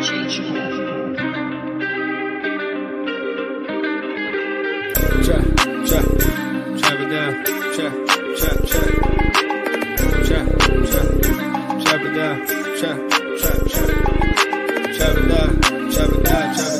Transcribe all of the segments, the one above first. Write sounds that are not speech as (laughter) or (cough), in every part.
Trap it down. Trap it down. Trap it down,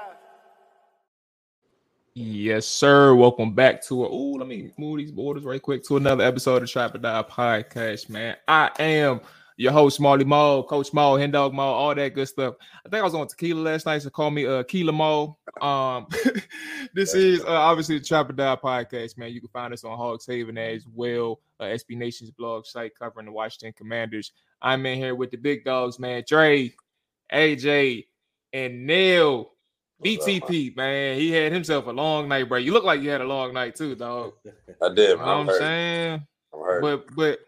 Yes, sir. Welcome back to a. Oh, let me move these borders right quick to another episode of Trap or Die podcast, man. I am your host, Marley Mual, Coach Mual, Hen Dog Mual, all that good stuff. I think I was on Tequila last night, so call me uh Keela Mual. Um, (laughs) this is uh, obviously the Trap or Die podcast, man. You can find us on Hogs Haven as well, uh, SB Nation's blog site covering the Washington Commanders. I'm in here with the big dogs, man. Dre, AJ, and Neil. BTP, man, he had himself a long night, bro. You look like you had a long night too, dog. (laughs) I did, You know what I'm I'm saying? I'm. But but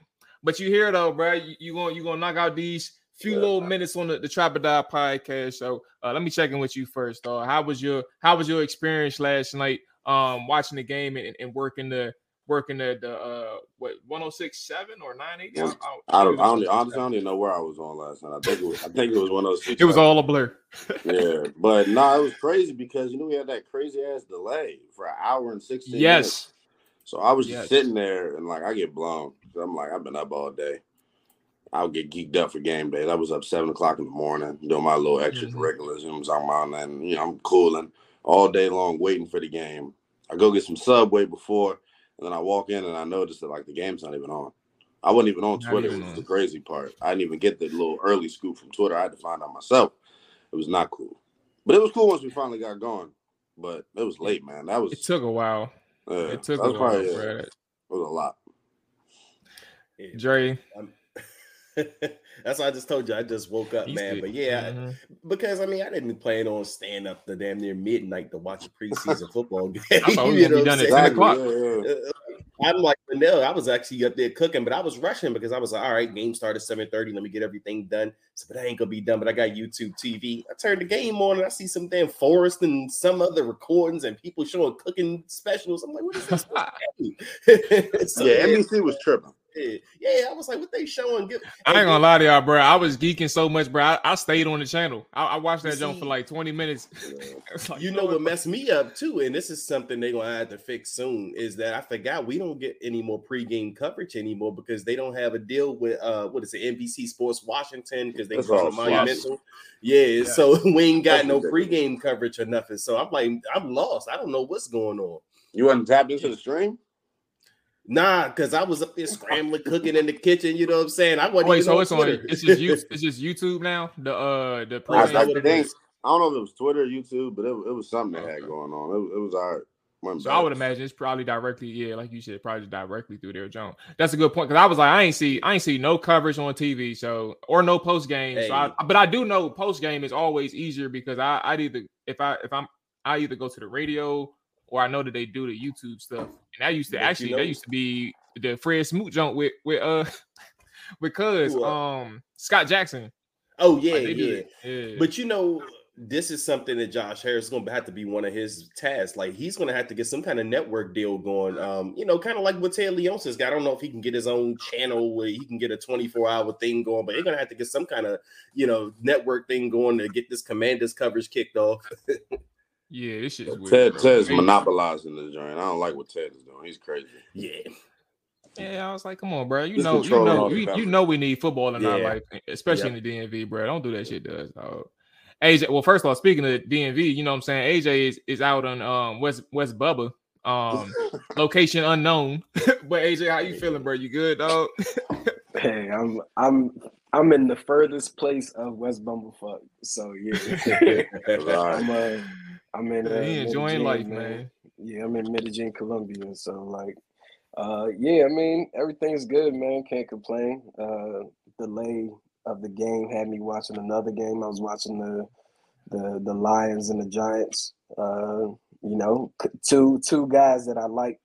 but you hear though, bro. You, you gonna you gonna knock out these few Yeah. little minutes on the, the Trap or Die podcast. So uh, let me check in with you first, dog. How was your how was your experience last night? Um, watching the game and, and working the working at the uh what 1067 or 980? One- I don't, I don't, honestly, I don't even know where I was on last night. I think it was, I think it was one of those. It was all a blur. (laughs) yeah, but no, nah, it was crazy because you know we had that crazy ass delay for an hour and sixteen. minutes. Yes. So I was just sitting there and like I get blown. I'm like I've been up all day. I'll get geeked up for game day. I was up seven o'clock in the morning doing my little extracurriculars. You know what I'm talking about? And you know I'm cooling all day long waiting for the game. I go get some Subway before, and then I walk in and I notice that like the game's not even on. I wasn't even on Not Twitter. even which is the crazy part. I didn't even get the little early scoop from Twitter. I had to find out myself. It was not cool, but it was cool once we finally got going. But it was late, man. That was It took a while. yeah, It took a while, probably yeah, it was a lot. Dre. I'm- (laughs) That's why I just told you. I just woke up, He's man. the- But yeah, Mhm. because I mean, I didn't plan on staying up to damn near midnight to watch a preseason (laughs) football game. I thought we you was gonna be know done what at I'm 10 saying? o'clock. Yeah, yeah. Uh, I'm like Vanilla. I was actually up there cooking, but I was rushing because I was like, all right, game started 7:30. Let me get everything done. So, but I ain't gonna be done. But I got YouTube TV. I turned the game on and I see some damn Forest and some other recordings and people showing cooking specials. I'm like, what is this? (laughs) So, yeah, NBC was tripping. Yeah, yeah, I was like, what they showing? Give- I ain't gonna lie to y'all, bro. I was geeking so much, bro. I, I stayed on the channel. I, I watched that jump for like 20 minutes. (laughs) Like, you know what messed me up too, and this is something they're gonna have to fix soon. Is that I forgot we don't get any more pregame coverage anymore because they don't have a deal with uh what is it NBC Sports Washington because they That's call it monumental. Yeah, so (laughs) we ain't got no ridiculous. pregame coverage or nothing. So I'm like, I'm lost. I don't know what's going on. You wasn't tapped into the stream? Nah, because I was up there scrambling, cooking in the kitchen. You know what I'm saying? I wasn't Wait, even so on it's on it's just you (laughs) it's just YouTube now. The uh the is I, that I pregame. what it? I don't know if it was Twitter or YouTube, but it, it was something they had going on. It, it was all right. So. I would imagine it's probably directly, yeah, like you said, probably directly through their John. That's a good point because I was like, I ain't see, I ain't see no coverage on TV, so or no post game. So I, but I do know post game is always easier because I, I'd either if I if I'm I either go to the radio or I know that they do the YouTube stuff. And that used to But you actually know- that used to be the Fred Smoot jump with with uh (laughs) cuz uh? um Scott Jackson. Oh yeah, Like, yeah. yeah. But you know, this is something that Josh Harris is going to have to be one of his tasks. Like he's going to have to get some kind of network deal going. Um, you know, kind of like what Ted Leonsis got. I don't know if he can get his own channel where he can get a 24 hour thing going, but they're going to have to get some kind of, you know, network thing going to get this Commanders coverage kicked off. (laughs) yeah, this shit's weird. Ted bro. Ted's Hey, monopolizing the joint. I don't like what Ted is doing. He's crazy. yeah. Yeah, I was like, come on, bro. You know, you know, you, you, know, we need football in yeah. our life, especially yep. in the DMV, bro. Don't do that shit, does. Dog. AJ, well, first of all, speaking of DMV, you know what I'm saying? AJ is, is out on um West West Bubba. Um (laughs) location unknown. (laughs) but AJ, how you feeling, bro? You good, dog? (laughs) hey, I'm I'm I'm in the furthest place of West Bumblefuck. So yeah. I'm uh, I'm in uh, enjoying life, man. man. Yeah, I'm in Medellin, Colombia. So like uh, yeah, I mean everything's good, man. Can't complain. Uh, delay of the game had me watching another game. I was watching the the the Lions and the Giants. Uh, you know, two two guys that I like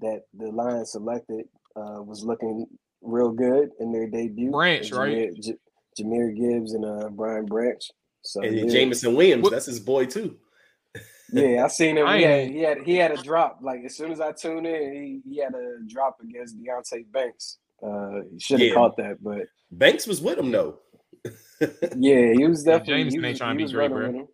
that the Lions selected uh, was looking real good in their debut. Branch, Jahmyr, right? J- Jahmyr Gibbs and uh, Brian Branch. So and yeah. Jameson Williams, what? that's his boy too. Yeah, I seen (laughs) him. He had, he had he had a drop. Like as soon as I tuned in, he, he had a drop against Deonte Banks. Uh, he should have yeah. caught that, but Banks was with him though. (laughs) yeah, he was definitely. James ain't trying to be great, bro.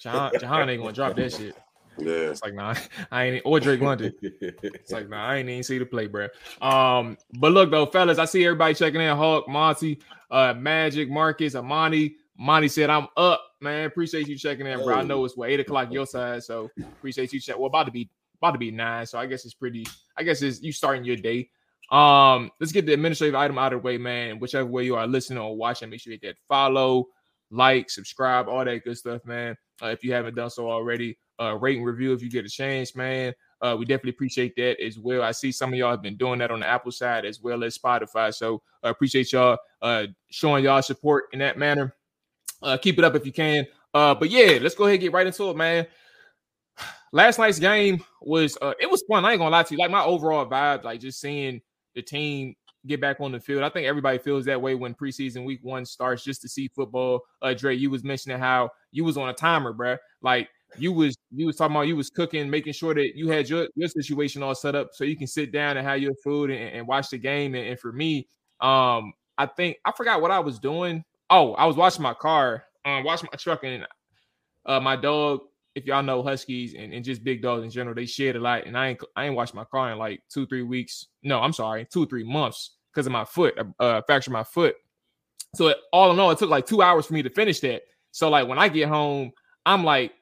Jahan, Jahan ain't gonna drop that shit. Yeah, it's like nah, (laughs) I ain't or Drake London. It's like nah, I ain't even see the play, bro. Um, but look though, fellas, I see everybody checking in. Hawk, Monty, uh, Magic, Marcus, Amani. Monty said, "I'm up, man. Appreciate you checking in, bro. I know it's what eight o'clock your (laughs) side, so appreciate you check. Well, about to be about to be nine, so I guess it's pretty. I guess it's you starting your day. Um, let's get the administrative item out of the way, man. Whichever way you are listening or watching, make sure you hit that follow, like, subscribe, all that good stuff, man. Uh, if you haven't done so already, uh, rate and review if you get a chance, man. Uh, we definitely appreciate that as well. I see some of y'all have been doing that on the Apple side as well as Spotify. So I uh, appreciate y'all uh, showing y'all support in that manner. Uh, keep it up if you can. Uh, but yeah, let's go ahead and get right into it, man. Last night's game was uh, it was fun. I ain't gonna lie to you. Like my overall vibe, like just seeing the team get back on the field. I think everybody feels that way when preseason week one starts, just to see football. Uh, Dre, you was mentioning how you was on a timer, bro. Like you was you was talking about you was cooking, making sure that you had your, your situation all set up so you can sit down and have your food and, and watch the game. And, and, for me, um, I think I forgot what I was doing. Oh, I was watching my car, um, watching my truck, and uh, my dog. If y'all know Huskies and, and just big dogs in general, they shed a lot. And I ain't I ain't washed my car in like two three weeks. No, I'm sorry, two three months because of my foot. Uh, fractured my foot. So it, all in all, it took like two hours for me to finish that. So like when I get home, I'm like,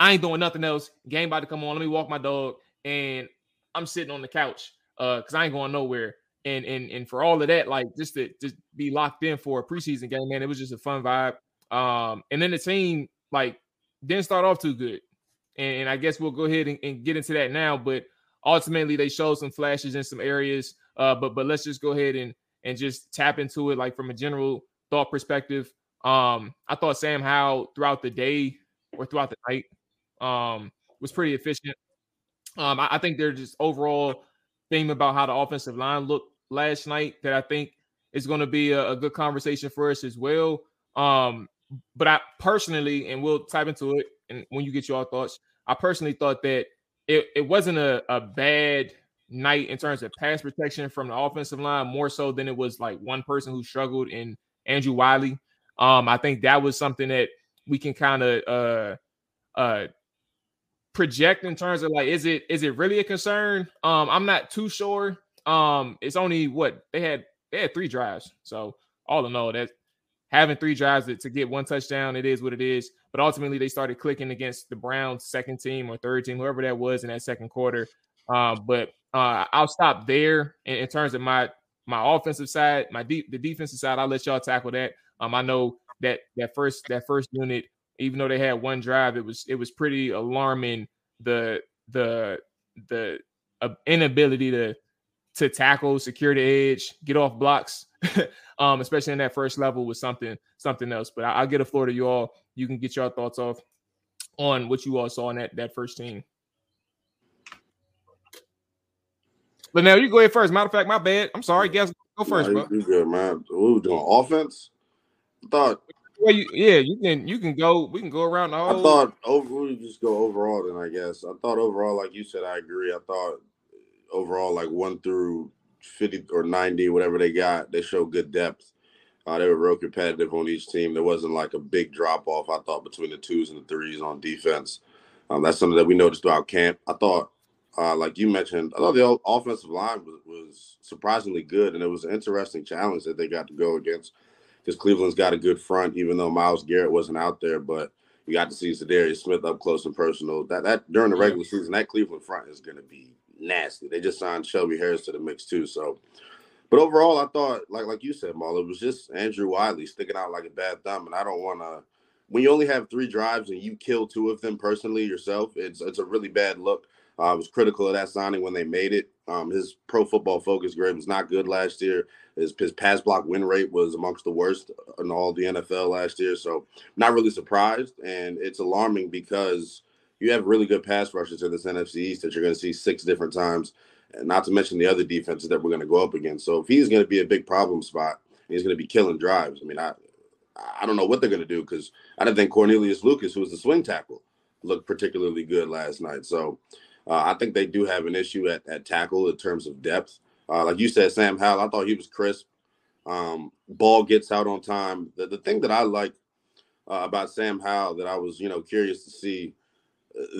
I ain't doing nothing else. Game about to come on. Let me walk my dog, and I'm sitting on the couch uh because I ain't going nowhere. And and and for all of that, like just to just be locked in for a preseason game, man, it was just a fun vibe. Um, and then the team like didn't start off too good, and, and I guess we'll go ahead and, and, get into that now. But ultimately, they showed some flashes in some areas. Uh, but but let's just go ahead and and just tap into it, like from a general thought perspective. Um, I thought Sam Howell throughout the day or throughout the night um, was pretty efficient. Um, I, I think there's just overall theme about how the offensive line looked last night that I think is going to be a, a, good conversation for us as well. Um, but I personally, and we'll type into it, and when you get your thoughts, I personally thought that it, it wasn't a, a bad night in terms of pass protection from the offensive line, more so than it was like one person who struggled in Andrew Wylie. Um, I think that was something that we can kind of uh uh project in terms of like, is it is it really a concern? Um, I'm not too sure. Um, it's only what they had they had three drives. So all in all, that having three drives to, get one touchdown, it is what it is. But ultimately, they started clicking against the Browns' second team or third team, whoever that was in that second quarter. Um, but uh, I'll stop there in, in, terms of my my offensive side, my deep the defensive side. I'll let y'all tackle that. Um, I know that that first that first unit even though they had one drive, it was it was pretty alarming the the the uh, inability to to tackle, secure the edge, get off blocks, (laughs) um, especially in that first level was something something else. But I, will get a floor to you all. You can get your thoughts off on what you all saw in that that first team. But now you go ahead first. Matter of fact, my bad. I'm sorry. Guess go first, nah, bro. You good, man. We were doing offense. I thought well, you, yeah, you can you can go. We can go around the whole. I thought over. We just go overall. Then I guess I thought overall, like you said, I agree. I thought overall, like one through fifty or ninety, whatever they got, they show good depth. Uh, they were real competitive on each team. There wasn't like a big drop off. I thought between the twos and the threes on defense. Um, that's something that we noticed throughout camp. I thought Uh, like you mentioned, I thought the offensive line was, was surprisingly good, and it was an interesting challenge that they got to go against because Cleveland's got a good front, even though Myles Garrett wasn't out there. But you got to see Za'Darius Smith up close and personal. That that during the regular season, that Cleveland front is going to be nasty. They just signed Shelby Harris to the mix too. So, but overall, I thought, like like you said, Mual, it was just Andrew Wylie sticking out like a bad thumb, and I don't want to when you only have three drives and you kill two of them personally yourself, it's it's a really bad look. Uh, I was critical of that signing when they made it. Um, his pro football focus grade was not good last year. His, his pass block win rate was amongst the worst in all the NFL last year. So, not really surprised. And it's alarming because you have really good pass rushers in this NFC East that you're going to see six different times, and not to mention the other defenses that we're going to go up against. So, if he's going to be a big problem spot, he's going to be killing drives. I mean, I I don't know what they're going to do because I didn't think Cornelius Lucas, who was the swing tackle, looked particularly good last night. So uh, I think they do have an issue at, at tackle in terms of depth. Uh, like you said, Sam Howell, I thought he was crisp. Um, ball gets out on time. The, the thing that I like uh, about Sam Howell that I was, you know, curious to see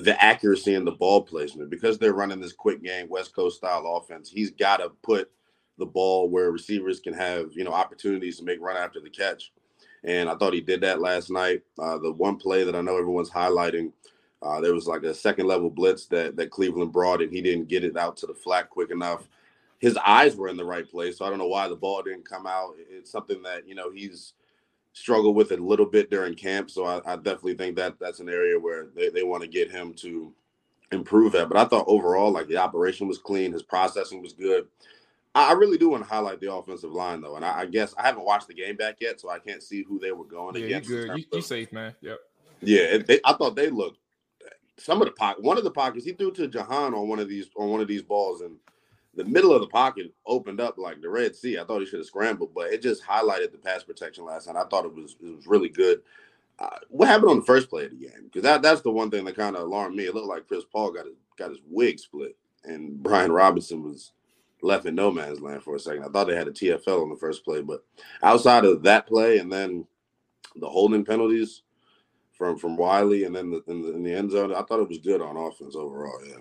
the accuracy in the ball placement because they're running this quick game West Coast style offense. He's got to put the ball where receivers can have, you know, opportunities to make run after the catch and I thought he did that last night. Uh, the one play that I know everyone's highlighting, uh, there was like a second level blitz that that Cleveland brought, and he didn't get it out to the flat quick enough. His eyes were in the right place, so I don't know why the ball didn't come out. It's something that you know he's struggled with it a little bit during camp, so I, I definitely think that that's an area where they, they want to get him to improve at. But I thought overall, like the operation was clean, his processing was good. I really do want to highlight the offensive line though, and I, I, guess I haven't watched the game back yet, so I can't see who they were going yeah, against. You good? You, you safe, man? Yep. Yeah, they, I thought they looked. Some of the pocket, one of the pockets, he threw to Jahan on one of these on one of these balls, and the middle of the pocket opened up like the Red Sea. I thought he should have scrambled, but it just highlighted the pass protection last night. I thought it was it was really good. Uh, what happened on the first play of the game? Because that that's the one thing that kind of alarmed me. It looked like Chris Paul got his got his wig split, and Brian Robinson was left in no man's land for a second. I thought they had a TFL on the first play, but outside of that play and then the holding penalties from from Wylie and then the, in, the, in the end zone, I thought it was good on offense overall. Yeah.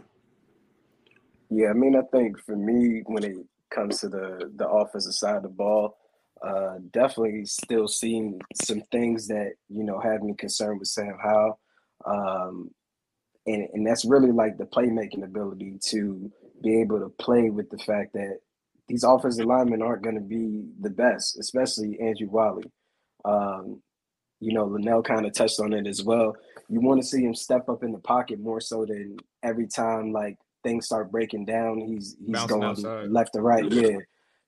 Yeah, I mean, I think for me, when it comes to the the offensive side of the ball, uh, definitely still seeing some things that you know had me concerned with Sam Howell, um, and and that's really like the playmaking ability to be able to play with the fact that these offensive linemen aren't going to be the best, especially Andrew Wylie. Um, you know, Lynnell kind of touched on it as well. You want to see him step up in the pocket more so than every time like things start breaking down, he's he's Bouncing going outside. left to right. Yeah.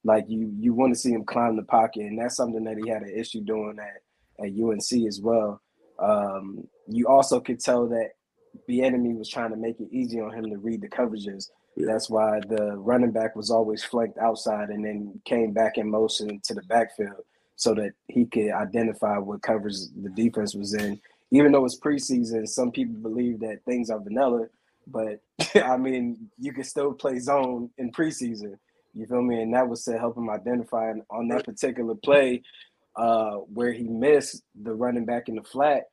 Like you you want to see him climb the pocket, and that's something that he had an issue doing at, at UNC as well. Um, you also could tell that Bieniemy was trying to make it easy on him to read the coverages. That's why the running back was always flanked outside and then came back in motion to the backfield so that he could identify what covers the defense was in. Even though it's preseason, some people believe that things are vanilla, but (laughs) I mean, you can still play zone in preseason. You feel me? And that was to help him identify on that particular play uh, where he missed the running back in the flat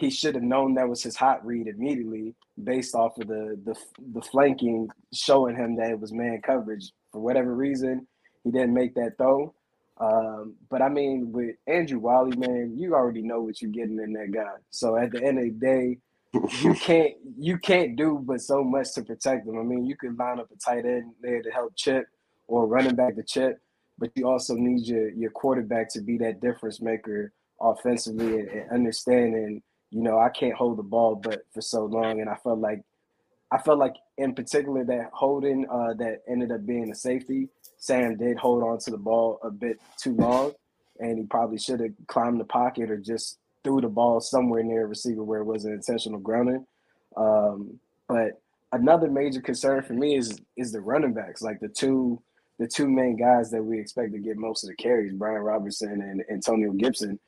he should have known that was his hot read immediately based off of the the the flanking showing him that it was man coverage. For whatever reason, he didn't make that throw. Um, but I mean, with Andrew Wylie, man, you already know what you're getting in that guy. So at the end of the day, you (laughs) can't you can't do but so much to protect them. I mean, you could line up a tight end there to help chip or running back to chip, but you also need your your quarterback to be that difference maker offensively and, and understanding you know, I can't hold the ball but for so long. And I felt like I felt like in particular that holding uh, that ended up being a safety, Sam did hold on to the ball a bit too long, and he probably should have climbed the pocket or just threw the ball somewhere near a receiver where it was an intentional grounding. Um, but another major concern for me is is the running backs, like the two the two main guys that we expect to get most of the carries, Brian Robinson and Antonio Gibson.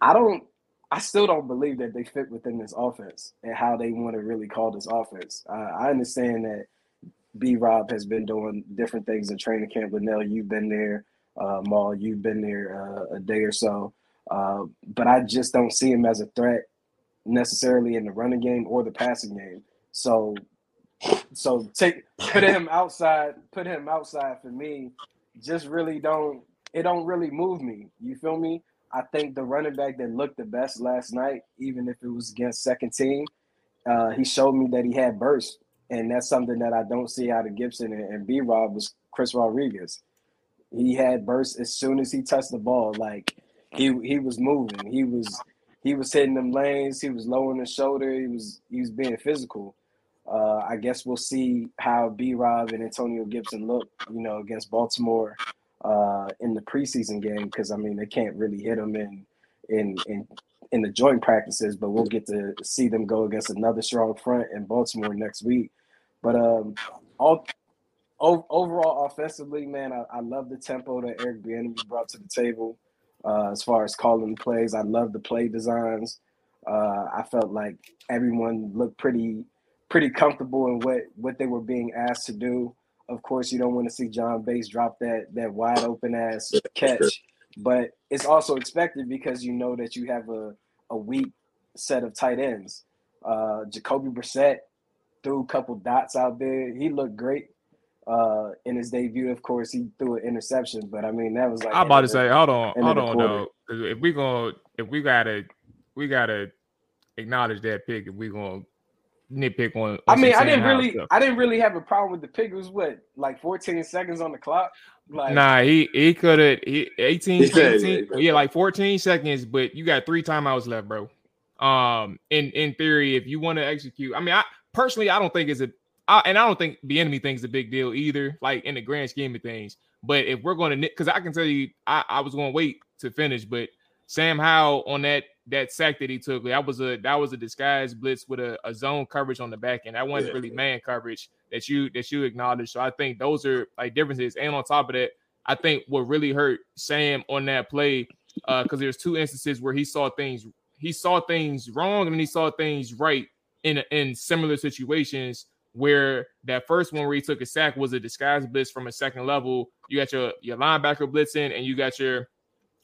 I don't I still don't believe that they fit within this offense and how they want to really call this offense. Uh, I understand that B Rob has been doing different things in training camp. Lynnell, you've been there. Uh, Mual, you've been there uh, a day or so. Uh, but I just don't see him as a threat necessarily in the running game or the passing game. So So take put him outside, put him outside for me. Just really don't it don't really move me. You feel me? I think the running back that looked the best last night, even if it was against second team, uh, he showed me that he had burst, and that's something that I don't see out of Gibson and, and B. Rob was Chris Rodriguez. He had burst as soon as he touched the ball. Like he he was moving. He was he was hitting them lanes. He was lowering the shoulder. He was he was being physical. Uh, I guess we'll see how B. Rob and Antonio Gibson look, you know, against Baltimore uh, in the preseason game because I mean they can't really hit them in in in in the joint practices, but we'll get to see them go against another strong front in Baltimore next week. But um, all overall offensively, man, I, I love the tempo that Eric Bieniemy brought to the table. Uh, as far as calling plays, I love the play designs. Uh, I felt like everyone looked pretty pretty comfortable in what what they were being asked to do. Of course, you don't want to see John Bates drop that that wide open ass catch, but it's also expected because you know that you have a a weak set of tight ends. Uh, Jacoby Brissett threw a couple dots out there. He looked great uh, in his debut. Of course, he threw an interception, but I mean that was like I'm about to say, hold on, hold on, though. If we gonna, if we gotta, we gotta acknowledge that pick. If we gonna nitpick on. on I mean, I didn't really, stuff. I didn't really have a problem with the pick. It was what, like 14 seconds on the clock. Like, nah, he he could have 18, 18 yeah, like 14 seconds, but you got three timeouts left, bro. Um, in in theory, if you want to execute, I mean, I personally, I don't think it's a, I, and I don't think Bieniemy thing's a big deal either, like in the grand scheme of things. But if we're going to, because I can tell you, I, I was going to wait to finish, but Sam Howell on that that sack that he took, that was a that was a disguise blitz with a, a zone coverage on the back end. That wasn't yeah. really man coverage that you that you acknowledge. So I think those are like differences. And on top of that, I think what really hurt Sam on that play, uh, because there's two instances where he saw things he saw things wrong and he saw things right in in similar situations where that first one where he took a sack was a disguise blitz from a second level. You got your your linebacker blitzing and you got your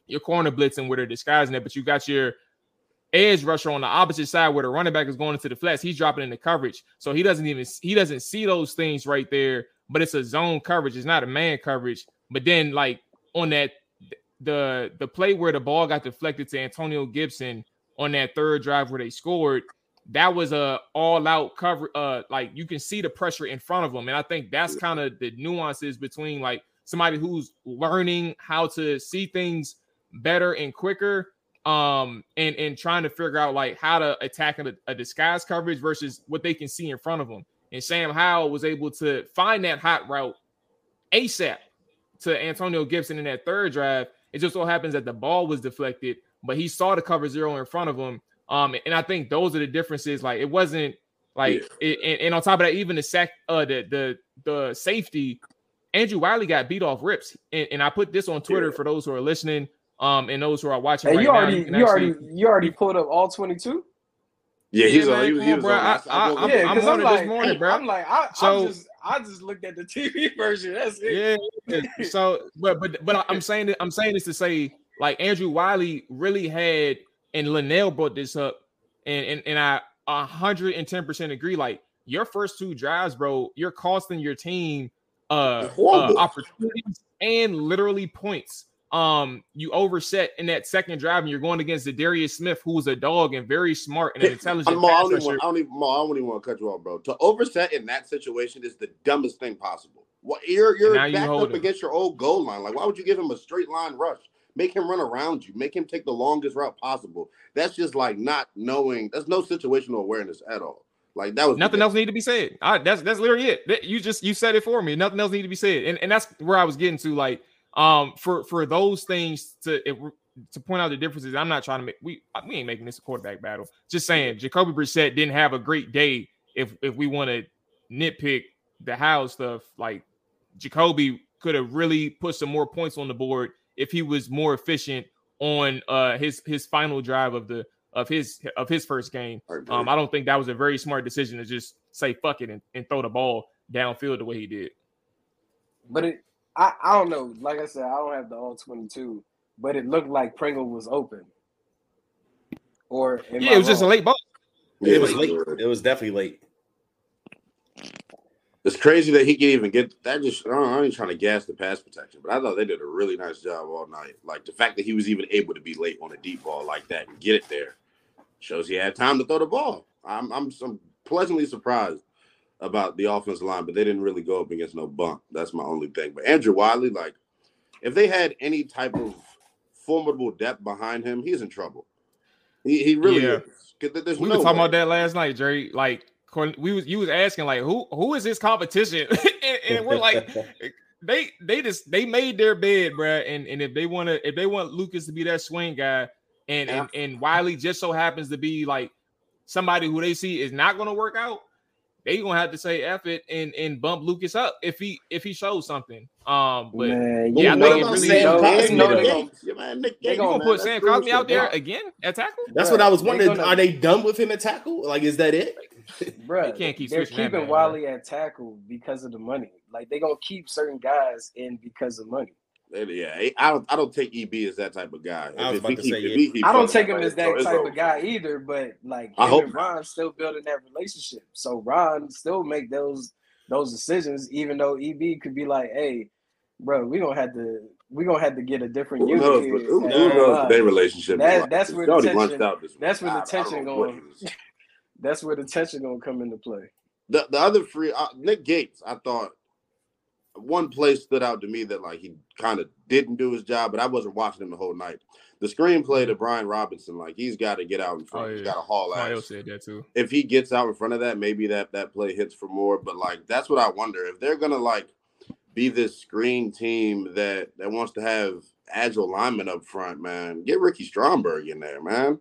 your corner blitzing where they're disguising it, but you got your edge rusher on the opposite side where the running back is going into the flats. He's dropping into coverage, so he doesn't even he doesn't see those things right there. But it's a zone coverage. It's not a man coverage. But then like on that the the play where the ball got deflected to Antonio Gibson on that third drive where they scored, that was a all out cover. Uh, like you can see the pressure in front of them, and I think that's kind of the nuances between like somebody who's learning how to see things better and quicker um and and trying to figure out like how to attack a, a disguise coverage versus what they can see in front of them and sam howell was able to find that hot route asap to antonio gibson in that third drive. It just so happens that the ball was deflected but he saw the cover zero in front of him um and i think those are the differences like it wasn't like yeah. it, and, and, on top of that even the sack uh the the the safety andrew wylie got beat off rips and, and i put this on twitter yeah. for those who are listening um, and those who are watching hey, right you already, now, you, you already, you already pulled up all twenty two. Yeah, he's yeah, on. He, he was bro. on. I, I, I, yeah, I'm, I'm on like, this morning, bro. I'm like, I, so, I just, I just looked at the (laughs) TV version. That's it. Yeah. so, but, but, but I'm (laughs) saying that I'm saying this to say, like Andrew Wylie really had, and Lynnell brought this up, and and and I 110 percent agree. Like your first two drives, bro, you're costing your team uh, uh opportunities and literally points um you overset in that second drive and you're going against Za'Darius Smith, who's a dog and very smart and an intelligent. I, don't even want, I don't even, I don't even want to cut you off, bro. To overset in that situation is the dumbest thing possible. What you're you're backed you up him. against your old goal line. Like, why would you give him a straight line rush? Make him run around you. Make him take the longest route possible. That's just like not knowing. That's no situational awareness at all. Like that was nothing else need to be said. I, that's that's literally it. You just you said it for me. Nothing else need to be said. And and that's where I was getting to. Like um, for for those things to to point out the differences, I'm not trying to make we we ain't making this a quarterback battle. Just saying, Jacoby Brissett didn't have a great day. If if we want to nitpick the how stuff, like Jacoby could have really put some more points on the board if he was more efficient on uh his his final drive of the of his of his first game. Um, I don't think that was a very smart decision to just say fuck it and, and throw the ball downfield the way he did. But it I, I don't know. Like I said, I don't have the all 22, but it looked like Pringle was open. Or yeah, it was wrong? just a late ball. Yeah, it was late. It was definitely late. It's crazy that he can even get that. Just I don't, I ain't trying to gas the pass protection, but I thought they did a really nice job all night. Like the fact that he was even able to be late on a deep ball like that and get it there shows he had time to throw the ball. I'm I'm, I'm pleasantly surprised about the offensive line, but they didn't really go up against no bump. That's my only thing. But Andrew Wylie, like, if they had any type of formidable depth behind him, he's in trouble. He, he really Yeah. is. There's we no were talking way. about that last night, Jerry. Like we was you was asking like who who is this competition, (laughs) and, and we're like (laughs) they they just they made their bed, bruh. And and if they want to if they want Lucas to be that swing guy, and and and Wylie just so happens to be like somebody who they see is not going to work out, they gonna have to say F it and and bump Lucas up if he if he shows something. Um, but Man, yeah, I think know- it really Sam is. Cosmi, you know they gonna- Yeah, man, Nick they gonna gonna- man, put that's Sam real Cosmi shit, out there again at tackle? That's Bruh, what I was wondering. gonna- Are they done with him at tackle? Like, is that it? (laughs) Bruh, They can't keep they're switching that keeping man, Wylie at tackle because of the money. Like they gonna keep certain guys in because of money. Yeah, I don't. I don't take EB as that type of guy. I was If about he to keep- say, if yeah. he I don't take him as that it's type of guy either, but like I hope and. Ron still building that relationship. So Ron still make those those decisions, even though EB could be like, "Hey, bro, we gonna have to we gonna have to get a different Who unit knows? who, who knows their relationship? That- is like. that's where the tension- out that's where the I- I don't tension going. (laughs) it is. That's where the tension gonna come into play. The the other free uh, Nick Gates, I thought one play stood out to me that like he kind of didn't do his job, but I wasn't watching him the whole night. The screenplay to Brian Robinson, like he's got to get out in front. Oh, He's yeah. got to haul Mario ass. said that too. If he gets out in front of that, maybe that that play hits for more. But like that's what I wonder if they're gonna like be this screen team that that wants to have agile linemen up front. Man, get Ricky Stromberg in there, man.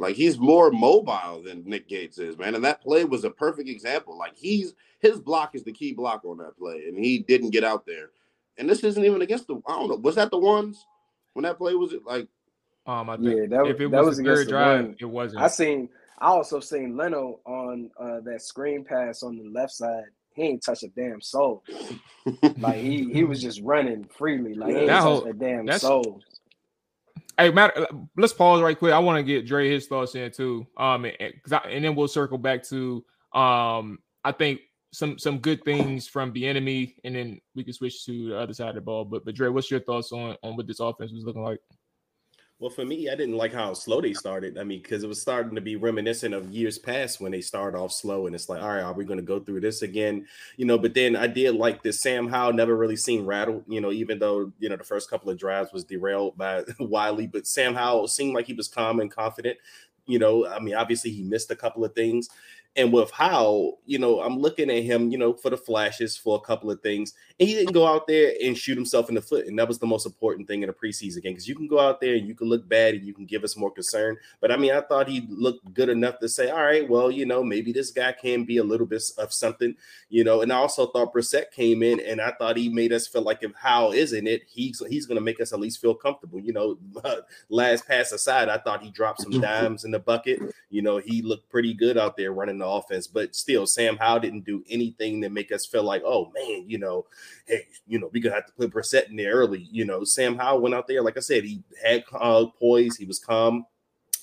Like he's more mobile than Nick Gates is, man. And that play was a perfect example. Like he's his block is the key block on that play, and he didn't get out there. And this isn't even against the. I don't know. Was that the ones when that play was it like? Um, I think Yeah, that, if it that was, was the against third drive, run. it wasn't. I seen. I also seen Leno on uh, that screen pass on the left side. He ain't touch a damn soul. (laughs) Like he he was just running freely. Like he ain't That touch whole- a damn soul. Hey, matter. Let's pause right quick. I want to get Dre his thoughts in too. Um, and, and- then we'll circle back to um. I think some some good things from Bieniemy, and then we can switch to the other side of the ball. But but Dre, what's your thoughts on on what this offense was looking like? Well, for me, I didn't like how slow they started. I mean, because it was starting to be reminiscent of years past when they started off slow, and it's like, all right, are we going to go through this again? You know, but then I did like this. Sam Howell never really seemed rattled. You know, even though you know the first couple of drives was derailed by (laughs) Wylie, but Sam Howell seemed like he was calm and confident. You know, I mean, obviously he missed a couple of things. And with how, you know, I'm looking at him, you know, for the flashes for a couple of things. And he didn't go out there and shoot himself in the foot. And that was the most important thing in a preseason game because you can go out there and you can look bad and you can give us more concern. But I mean, I thought he looked good enough to say, all right, well, you know, maybe this guy can be a little bit of something, you know. And I also thought Brissett came in and I thought he made us feel like if how isn't it, he's he's going to make us at least feel comfortable. You know, (laughs) last pass aside, I thought he dropped some (laughs) dimes in the bucket. You know, he looked pretty good out there running the offense, but still, Sam Howell didn't do anything to make us feel like, oh man, you know, hey, you know, we're gonna have to put Brissett in there early. You know, Sam Howell went out there, like I said, he had uh, poise, he was calm.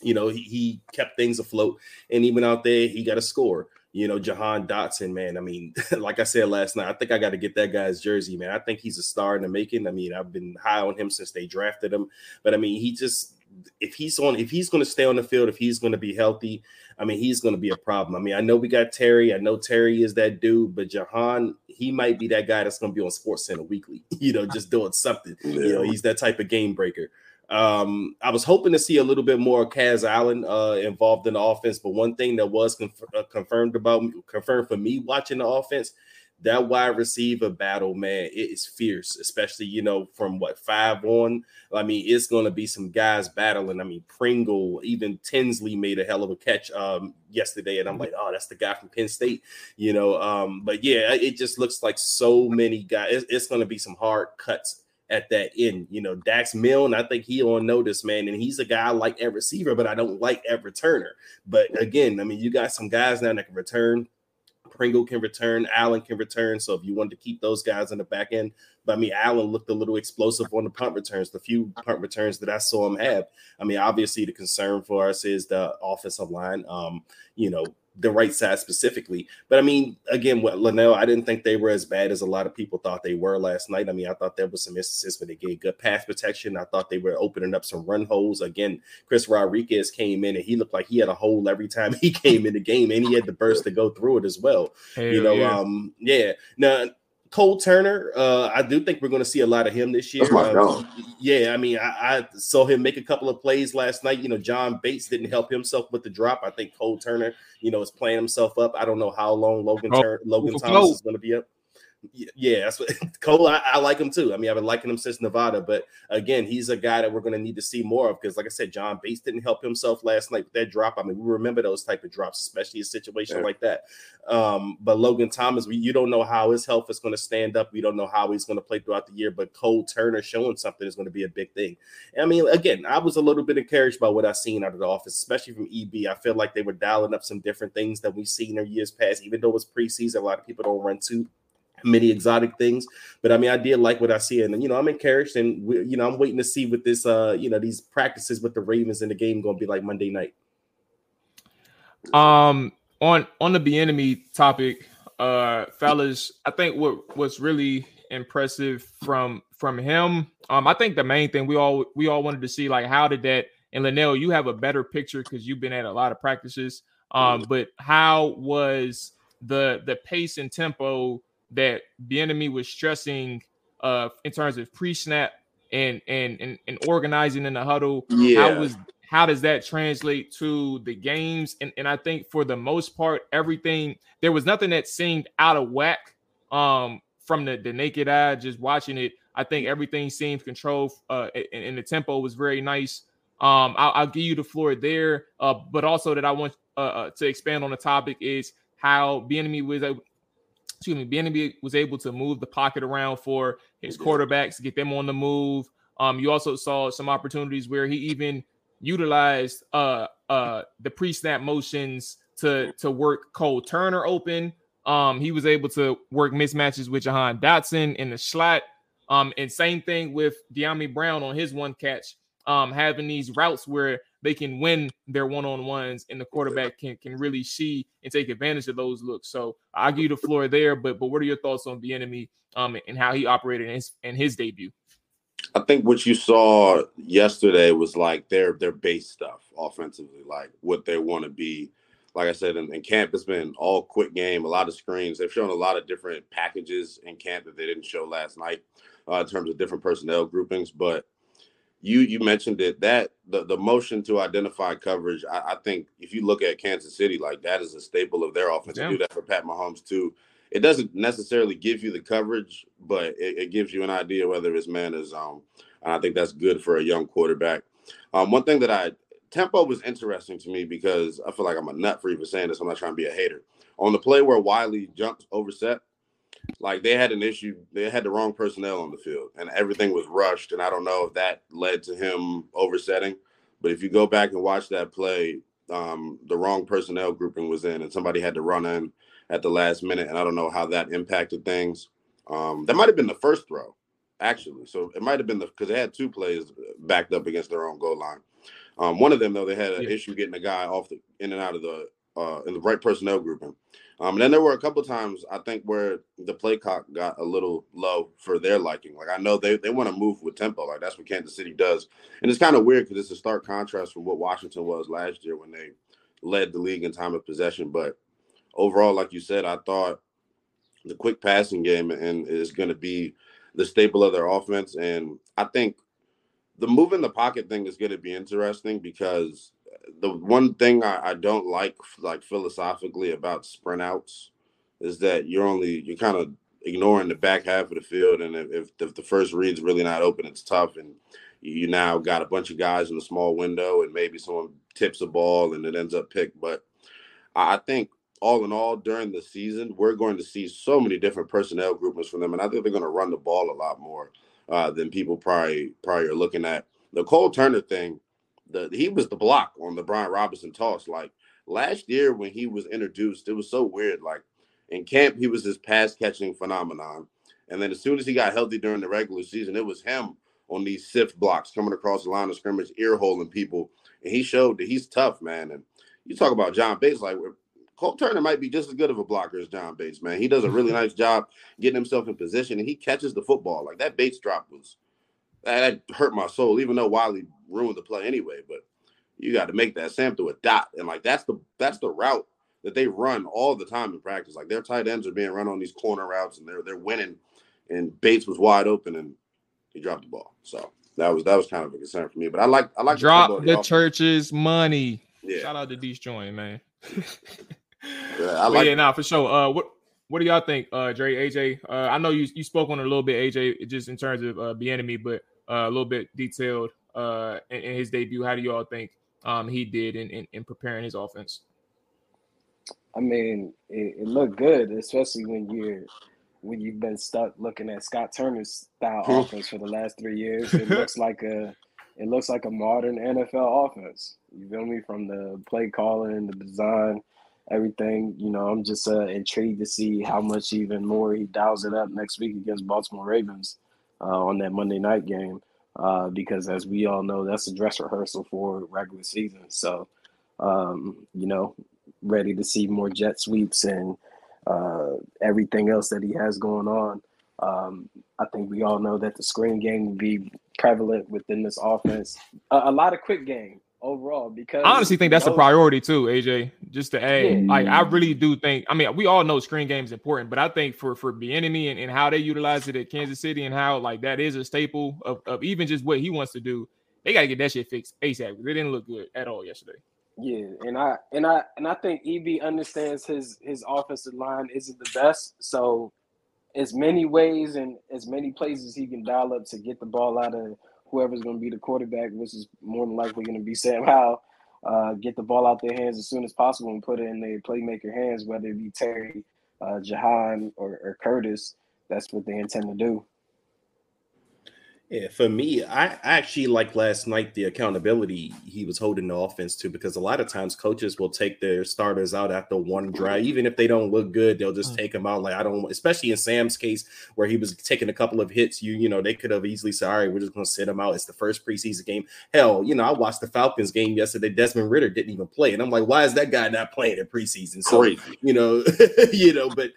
You know, he, he kept things afloat, and even out there, he got a score. You know, Jahan Dotson, man. I mean, (laughs) like I said last night, I think I got to get that guy's jersey, man. I think he's a star in the making. I mean, I've been high on him since they drafted him, but I mean, he just if he's on, if he's going to stay on the field, if he's going to be healthy, I mean, he's going to be a problem. I mean, I know we got Terry. I know Terry is that dude, but Jahan, he might be that guy that's going to be on Sports Center weekly. (laughs) You know, just doing something. You know, he's that type of game breaker. Um, I was hoping to see a little bit more Kaz Allen uh, involved in the offense, but one thing that was conf- uh, confirmed about confirmed for me watching the offense, that wide receiver battle, man, it is fierce, especially you know from what five on. I mean, it's going to be some guys battling. I mean, Pringle, even Tinsley made a hell of a catch um, yesterday, and I'm like, oh, that's the guy from Penn State, you know. Um, but yeah, it just looks like so many guys. It's, it's going to be some hard cuts at that end. You know, Dax Milne, I think he on notice, man, and he's a guy I like at receiver, but I don't like at returner. But again, I mean, you got some guys now that can return. Pringle can return, Allen can return. So if you want to keep those guys in the back end, but I mean, Allen looked a little explosive on the punt returns, the few punt returns that I saw him have. I mean, obviously the concern for us is the offensive line. Um, you know, the right side specifically. But I mean, again, what Lynnell, I didn't think they were as bad as a lot of people thought they were last night. I mean, I thought there was some instances where they gave good pass protection. I thought they were opening up some run holes. Again, Chris Rodriguez came in and he looked like he had a hole every time (laughs) he came in the game, and he had the burst to go through it as well. Hell you know, yeah. um, yeah. Now Cole Turner, uh, I do think we're going to see a lot of him this year. Um, yeah, I mean, I, I, saw him make a couple of plays last night. You know, John Bates didn't help himself with the drop. I think Cole Turner, you know, is playing himself up. I don't know how long Logan oh, Tur- Logan Thomas is going to be up yeah, that's what (laughs) Cole. I, I, like him too. I mean, I've been liking him since Nevada, but again, he's a guy that we're going to need to see more of because, like I said, John Bates didn't help himself last night with that drop. I mean, we remember those type of drops, especially a situation yeah. like that. Um, but Logan Thomas, we, you don't know how his health is going to stand up. We don't know how he's going to play throughout the year. But Cole Turner showing something is going to be a big thing. And, I mean, again, I was a little bit encouraged by what I seen out of the office, especially from EB. I feel like they were dialing up some different things that we've seen in years past, even though it was preseason. A lot of people don't run too many exotic things. But I mean, I did like what I see, and you know, I'm encouraged, and we, you know, I'm waiting to see what this, uh, you know, these practices with the Ravens in the game going to be like Monday night. Um, on on the Bieniemy topic, uh, fellas, I think what was really impressive from from him, um, I think the main thing we all we all wanted to see, like, how did that and Lynnell, you have a better picture because you've been at a lot of practices. Um, but how was the the pace and tempo that Bieniemy was stressing uh in terms of pre-snap and and and, and organizing in the huddle. Yeah. How was how does that translate to the games? And, and I think for the most part, everything there was nothing that seemed out of whack um from the, the naked eye, just watching it. I think everything seemed controlled uh and, and the tempo was very nice. Um, I'll, I'll, give you the floor there. Uh, but also that I want uh, uh to expand on the topic is how Bieniemy was able, excuse me, Bieniemy was able to move the pocket around for his quarterbacks, get them on the move. Um, you also saw some opportunities where he even utilized uh uh the pre-snap motions to to work Cole Turner open. Um, he was able to work mismatches with Jahan Dotson in the slot. Um, and same thing with Dyami Brown on his one catch. Um, having these routes where they can win their one-on-ones and the quarterback can can really see and take advantage of those looks. So I'll give you the floor there. But but what are your thoughts on Bieniemy um and how he operated in his in his debut? I think what you saw yesterday was like their their base stuff offensively, like what they want to be. Like I said, in, in, camp, it's been all quick game, a lot of screens. They've shown a lot of different packages in camp that they didn't show last night uh, in terms of different personnel groupings. But you you mentioned it that the, the motion to identify coverage I, I, think if you look at kansas city like that is a staple of their offense. Yeah. do that for pat mahomes too. It doesn't necessarily give you the coverage but it, it, gives you an idea whether it's man or zone and i think that's good for a young quarterback. Um, one thing that i tempo was interesting to me because i feel like i'm a nut for even saying this. I'm not trying to be a hater. On the play where wylie jumped over set like they had an issue. They had the wrong personnel on the field, and everything was rushed. And I don't know if that led to him oversetting. But if you go back and watch that play, um, the wrong personnel grouping was in, and somebody had to run in at the last minute. And I don't know how that impacted things. Um, that might have been the first throw, actually. So it might have been the because they had two plays backed up against their own goal line. Um, one of them though, they had an yeah. issue getting a guy off the in and out of the uh, in the right personnel grouping. Um, then there were a couple times I think where the play clock got a little low for their liking. Like I know they, they want to move with tempo, like that's what Kansas City does. And it's kind of weird because it's a stark contrast from what Washington was last year when they led the league in time of possession. But overall, like you said, I thought the quick passing game and is going to be the staple of their offense. And I think the move in the pocket thing is going to be interesting because the one thing I, I, don't like, like philosophically about sprint outs, is that you're only you're kind of ignoring the back half of the field, and if, if the first read's really not open, it's tough, and you now got a bunch of guys in a small window, and maybe someone tips a ball and it ends up picked. But I think all in all, during the season, we're going to see so many different personnel groupings from them, and I think they're going to run the ball a lot more uh, than people probably probably are looking at. The Cole Turner thing the he was the block on the Brian Robinson toss. Like last year when he was introduced, it was so weird. Like in camp, he was this pass catching phenomenon, and then as soon as he got healthy during the regular season, it was him on these sift blocks coming across the line of scrimmage, ear holding people, and he showed that he's tough, man. And you talk about John Bates, like Cole Turner might be just as good of a blocker as John Bates, man. He does a really (laughs) nice job getting himself in position and he catches the football. Like that Bates drop was that hurt my soul, even though Wylie ruined the play anyway. But you got to make that Sam through a dot. And like that's the that's the route that they run all the time in practice. Like their tight ends are being run on these corner routes and they're they're winning. And Bates was wide open and he dropped the ball. So that was that was kind of a concern for me. But I like I like drop the, the church's money. Yeah. Shout out to Dees Joint, man. yeah, I like yeah, nah, for sure. Uh, what what do y'all think, uh, Dre, AJ? Uh, I know you you spoke on it a little bit, AJ, just in terms of uh, Bieniemy, but uh, a little bit detailed uh in, in, his debut. How do y'all think um he did in, in, in preparing his offense? I mean, it, it, looked good, especially when you're when you've been stuck looking at Scott Turner's style (laughs) offense for the last three years. It looks (laughs) like a it looks like a modern NFL offense. You feel me? From the play calling, the design, everything. You know, I'm just uh, intrigued to see how much even more he dials it up next week against Baltimore Ravens uh, on that Monday night game. Uh, because as we all know, that's a dress rehearsal for regular season. So, um, you know, ready to see more jet sweeps and uh, everything else that he has going on. Um, I think we all know that the screen game will be prevalent within this offense. A, a lot of quick game overall because I honestly think that's a priority too, AJ. Just to add, yeah. like I really do think. I mean, we all know screen game is important, but I think for for Bieniemy and, and how they utilize it at Kansas City and how like that is a staple of, of even just what he wants to do, they got to get that shit fixed ASAP. They didn't look good at all yesterday. Yeah, and I and I and I think EB understands his his offensive line isn't the best, so as many ways and as many places he can dial up to get the ball out of whoever's going to be the quarterback, which is more than likely going to be (laughs) Sam Howell, uh, get the ball out their hands as soon as possible and put it in their playmaker hands, whether it be Terry, uh, Jahan, or, or Curtis. That's what they intend to do. Yeah, for me, I actually like last night the accountability he was holding the offense to because a lot of times coaches will take their starters out after one drive, even if they don't look good, they'll just mm. take them out. Like I don't, especially in Sam's case where he was taking a couple of hits, you you know they could have easily said, "All right, we're just going to sit him out." It's the first preseason game. Hell, you know, I watched the Falcons game yesterday. Desmond Ridder didn't even play, and I'm like, why is that guy not playing in preseason? So Crazy. you know, (laughs) you know, but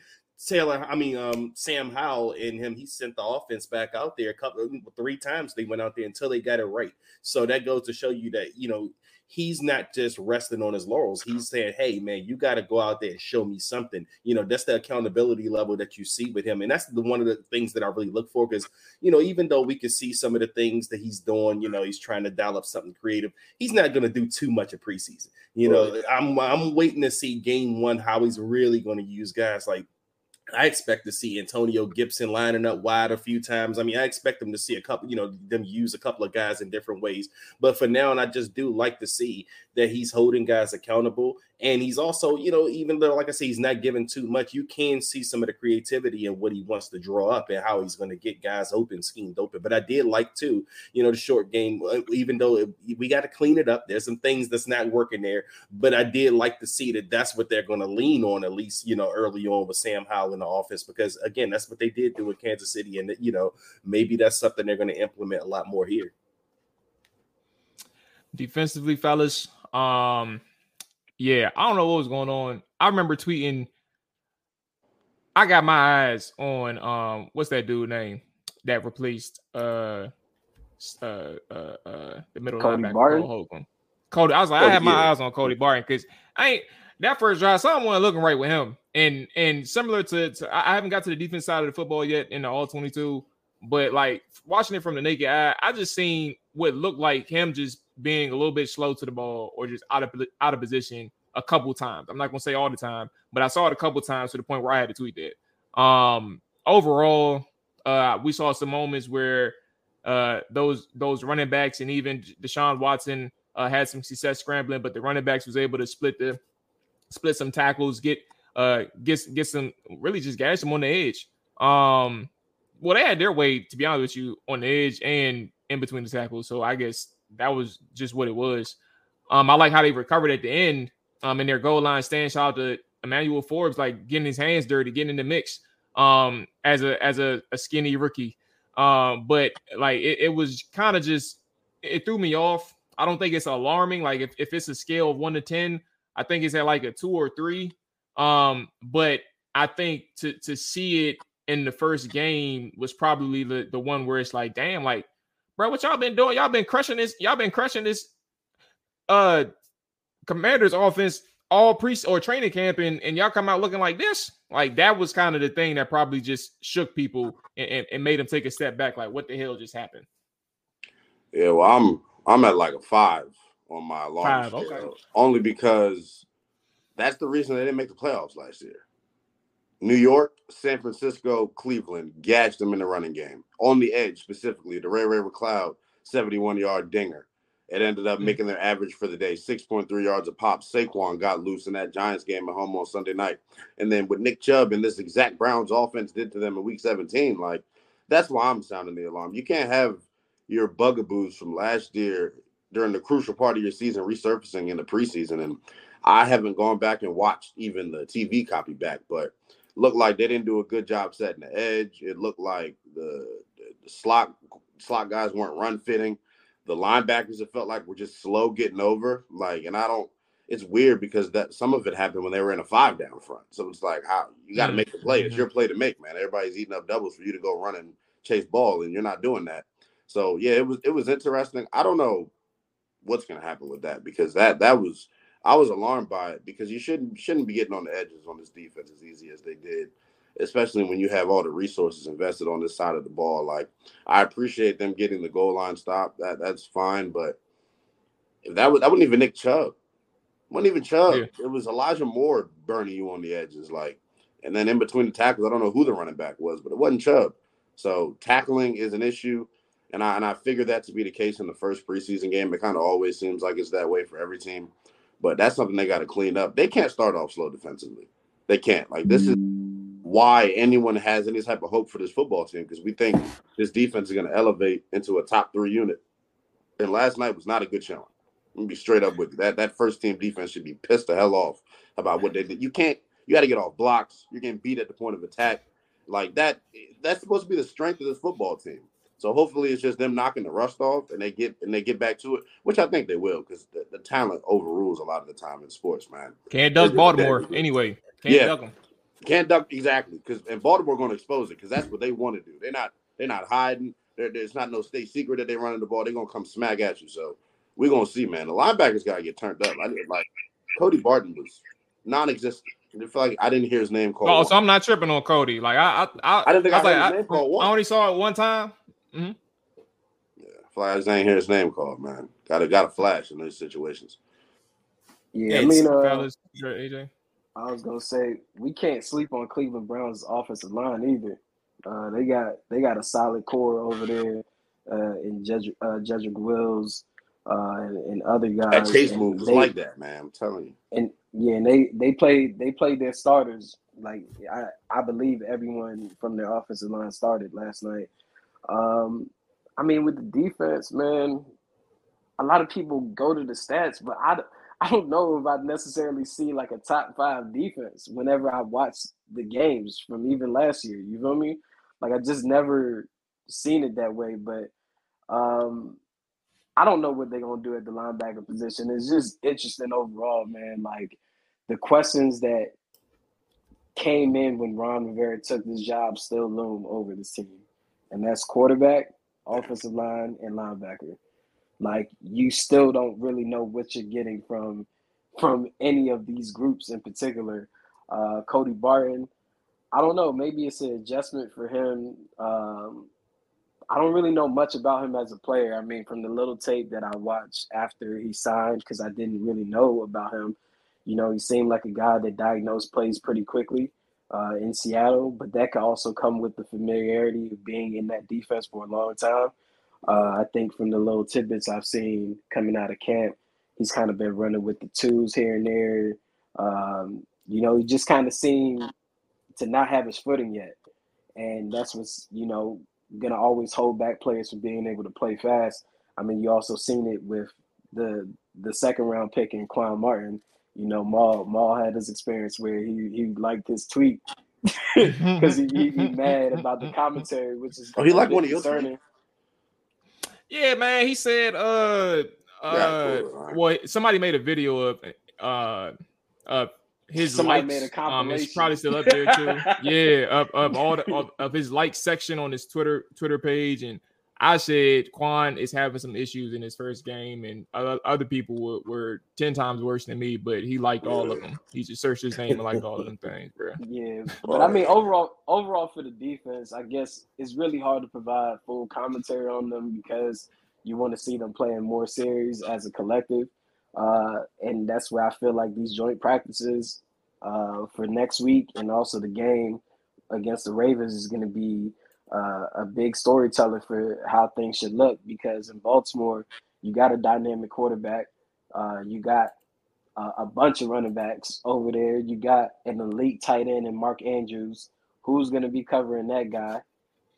Taylor, I mean, um, Sam Howell and him, he sent the offense back out there a couple, three times. They went out there until they got it right. So that goes to show you that you know he's not just resting on his laurels. He's saying, "Hey, man, you got to go out there and show me something." You know, that's the accountability level that you see with him, and that's the one of the things that I really look for. Because you know, even though we can see some of the things that he's doing, you know, he's trying to dial up something creative. He's not going to do too much of preseason. You know, I'm I'm waiting to see game one how he's really going to use guys like I expect to see Antonio Gibson lining up wide a few times. I mean, I expect them to see a couple, you know, them use a couple of guys in different ways. But for now, and I just do like to see that he's holding guys accountable. And he's also, you know, even though, like I say, he's not giving too much, you can see some of the creativity and what he wants to draw up and how he's going to get guys open, schemed open. But I did like, too, you know, the short game, uh, even though it, we got to clean it up. There's some things that's not working there. But I did like to see that that's what they're going to lean on, at least, you know, early on with Sam Howell in the office. Because, again, that's what they did do in Kansas City. And, you know, maybe that's something they're going to implement a lot more here. Defensively, fellas, um, yeah, I don't know what was going on. I remember tweeting. I got my eyes on um, what's that dude name that replaced uh uh uh, uh the middle Cody linebacker Barton? Hogan. Cody, I was like, oh, I had my yeah. eyes on Cody Barton because I ain't that first drive, someone looking right with him. And and similar to, to, I haven't got to the defense side of the football yet in the all 22, but like watching it from the naked eye, I just seen what looked like him just being a little bit slow to the ball or just out of out of position a couple times. I'm not gonna say all the time, but I saw it a couple times to the point where I had to tweet that. Um, overall, uh, we saw some moments where uh, those those running backs and even Deshaun Watson uh, had some success scrambling, but the running backs was able to split the split some tackles, get uh get get some really just gash them on the edge. Um, well, they had their way to be honest with you on the edge and in between the tackles. So I guess that was just what it was. Um, I like how they recovered at the end. Um, in their goal line stand. Shout out to Emmanuel Forbes, like getting his hands dirty, getting in the mix. Um, as a as a, a skinny rookie. Um, but like it, it was kind of just it threw me off. I don't think it's alarming. Like if, if it's a scale of one to ten, I think it's at like a two or three. Um, but I think to to see it in the first game was probably the, the one where it's like, damn, like, bro, what y'all been doing? Y'all been crushing this, y'all been crushing this uh commanders offense all pre or training camp and, and y'all come out looking like this. Like that was kind of the thing that probably just shook people and, and, and made them take a step back. Like, what the hell just happened? Yeah, well, I'm I'm at like a five on my alarm Five, okay. only because that's the reason they didn't make the playoffs last year. New York, San Francisco, Cleveland gashed them in the running game on the edge specifically. The Ray Ray McCloud 71 yard dinger. It ended up Mhm. making their average for the day 6.3 yards a pop. Saquon got loose in that Giants game at home on Sunday night. And then with Nick Chubb and this exact Browns offense did to them in week 17, like that's why I'm sounding the alarm. You can't have your bugaboos from last year during the crucial part of your season resurfacing in the preseason. And I haven't gone back and watched even the TV copy back, but looked like they didn't do a good job setting the edge. It looked like the, the, slot slot guys weren't run fitting. The linebackers it felt like were just slow getting over. Like, and I don't. It's weird because that some of it happened when they were in a five down front. So it's like how you got to Mm, make the play. It's mhm. your play to make, man. Everybody's eating up doubles for you to go run and chase ball, and you're not doing that. So yeah, it was it was interesting. I don't know what's gonna happen with that because that that was I was alarmed by it because you shouldn't shouldn't be getting on the edges on this defense as easy as they did, especially when you have all the resources invested on this side of the ball. Like I appreciate them getting the goal line stop. That that's fine, but if that was that wasn't even Nick Chubb. wasn't even Chubb. Yeah. It was Elijah Moore burning you on the edges, like, and then in between the tackles, I don't know who the running back was, but it wasn't Chubb. So tackling is an issue, and I and I figured that to be the case in the first preseason game. It kind of always seems like it's that way for every team, but that's something they got to clean up. They can't start off slow defensively. They can't. Like this is why anyone has any type of hope for this football team because we think this defense is going to elevate into a top three unit. And last night was not a good showing. Let me be straight up with you. That that first team defense should be pissed the hell off about what they did. You can't. You got to get off blocks. You're getting beat at the point of attack. Like that. That's supposed to be the strength of this football team. So hopefully it's just them knocking the rust off and they get and they get back to it, which I think they will because the, the talent overrules a lot of the time in sports, man. Can't duck Baltimore anyway. Can't Yeah. duck them. Can't duck exactly because and Baltimore going to expose it because that's what they want to do. They're not they're not hiding. There- there's not no state secret that they're running the ball. They're gonna come smack at you. So we're gonna see, man. The linebackers gotta get turned up. I did like Cody Barton was non-existent. I feel like I didn't hear his name called. Oh, so I'm not tripping on Cody. Like I, I, I, I didn't think I heard like, his name called I only saw it one time. Yeah, I feel like I just ain't hear his name called, man. Gotta gotta flash in those situations. Yeah, I mean, uh, fellas, AJ. I was gonna say we can't sleep on Cleveland Browns offensive line either. Uh, they got they got a solid core over there uh, in Jedrick, uh, Jedrick Wills uh, and, and other guys. That chase move was they- like that, man. I'm telling you. and yeah, and they they played they played their starters like I I believe everyone from their offensive line started last night. Um, I mean, with the defense, man, a lot of people go to the stats, but I, I don't know if I necessarily see like a top five defense whenever I watch the games from even last year. You feel me? Like I just never seen it that way. But um, I don't know what they're gonna do at the linebacker position. It's just interesting overall, man. Like the questions that came in when Ron Rivera took this job still loom over this team, and that's quarterback, offensive line, and linebacker. Like you still don't really know what you're getting from from any of these groups in particular. Uh, Cody Barton, I don't know. Maybe it's an adjustment for him. Um, I don't really know much about him as a player. I mean, from the little tape that I watched after he signed, because I didn't really know about him. You know, he seemed like a guy that diagnosed plays pretty quickly uh, in Seattle, but that could also come with the familiarity of being in that defense for a long time. Uh, I think from the little tidbits I've seen coming out of camp, he's kind of been running with the twos here and there. Um, you know, he just kind of seemed to not have his footing yet. And that's what's, you know, going to always hold back players from being able to play fast. I mean, you also seen it with the the second round pick in Quan Martin. You know, Mual Mual had his experience where he he liked his tweet (laughs) because he, he, he mad about the commentary, which is Oh, he liked one of your concerning. Yeah, man. He said, uh, uh, Yeah, cool, all right. well, somebody made a video of, uh, uh, his Somebody likes. made a um, it's probably still up there too. (laughs) yeah, up up all the of, of his like section on his Twitter Twitter page, and I said Quan is having some issues in his first game, and other, other people were, were ten times worse than me, but he liked all of them. He just searched his name and liked all of them things, bro. (laughs) Yeah, but I mean, overall, overall for the defense, I guess it's really hard to provide full commentary on them because you want to see them playing more series as a collective, uh, and that's where I feel like these joint practices uh, for next week and also the game against the Ravens is going to be uh, a big storyteller for how things should look because in Baltimore you got a dynamic quarterback, uh, you got a bunch of running backs over there. You got an elite tight end in Mark Andrews, who's going to be covering that guy.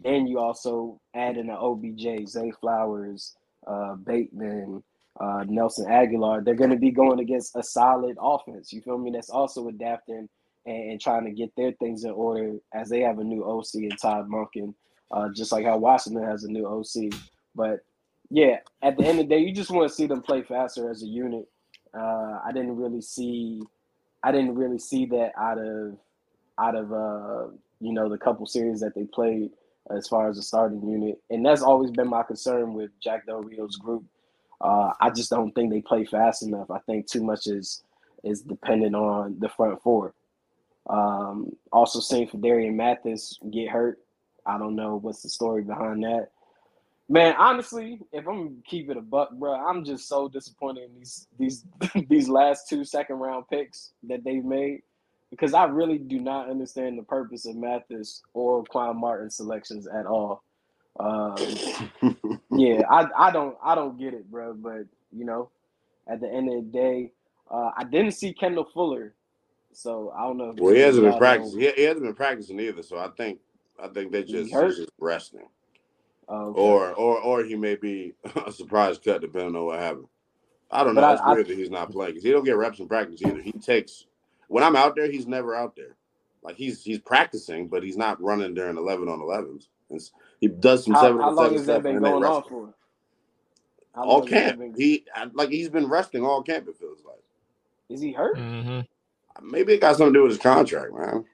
Then you also add in an OBJ, Zay Flowers, uh, Bateman, uh, Nelson Agholor. They're going to be going against a solid offense. You feel me? That's also adapting and, and trying to get their things in order as they have a new OC and Todd Monken, uh, just like how Washington has a new OC. But yeah, at the end of the day, you just want to see them play faster as a unit. Uh, I didn't really see, I didn't really see that out of, out of uh, you know the couple series that they played as far as the starting unit, and that's always been my concern with Jack Del Rio's group. Uh, I just don't think they play fast enough. I think too much is is dependent on the front four. Um, also, seeing Darian Mathis get hurt. I don't know what's the story behind that. Man, honestly, if I'm gonna keep it a buck, bro, I'm just so disappointed in these these (laughs) these last two second round picks that they've made because I really do not understand the purpose of Mathis or Quan Martin selections at all. Um, (laughs) yeah, I I don't I don't get it, bro. But you know, at the end of the day, uh, I didn't see Kendall Fuller, so I don't know. if Well, he hasn't been practicing. He, he hasn't been practicing either. So I think I think they just, hurt? he's just resting, Oh, okay. or or or he may be (laughs) a surprise cut depending on what happened. I don't know. But I- It's I- weird that he's not playing because he don't get reps in practice either. He takes when I'm out there, he's never out there. Like he's he's practicing, but he's not running during eleven on elevens. It's- He does some how, seven how on long seven has that been going on for? How All long camp. been- He like he's been resting all camp. It feels like. is he hurt? hmm Maybe it got something to do with his contract, man.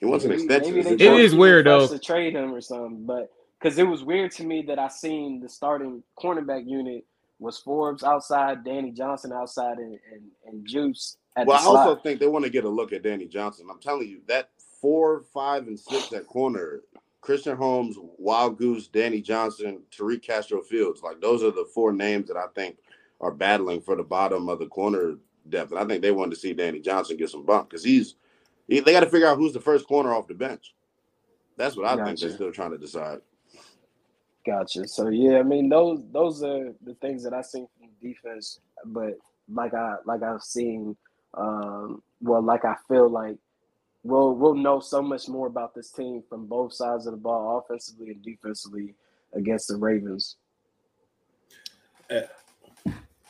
He wants an Maybe- extension. maybe it It is weird, though. To trade him or something, but because it was weird to me that I seen the starting cornerback unit was Forbes outside, Danny Johnson outside, and and, and Juice at Well, I also think they want to get a look at Danny Johnson. I'm telling you, that four, five, and six at corner, Christian Holmes, Wildgoose, Danny Johnson, Tariq Castro Fields, like those are the four names that I think are battling for the bottom of the corner depth. And I think they wanted to see Danny Johnson get some bump because he's he, they got to figure out who's the first corner off the bench. That's what I think they're still trying to decide. Gotcha. So yeah, I mean those those are the things that I seen from defense, but like I like I've seen, um, well, like I feel like we'll we'll know so much more about this team from both sides of the ball, offensively and defensively, against the Ravens.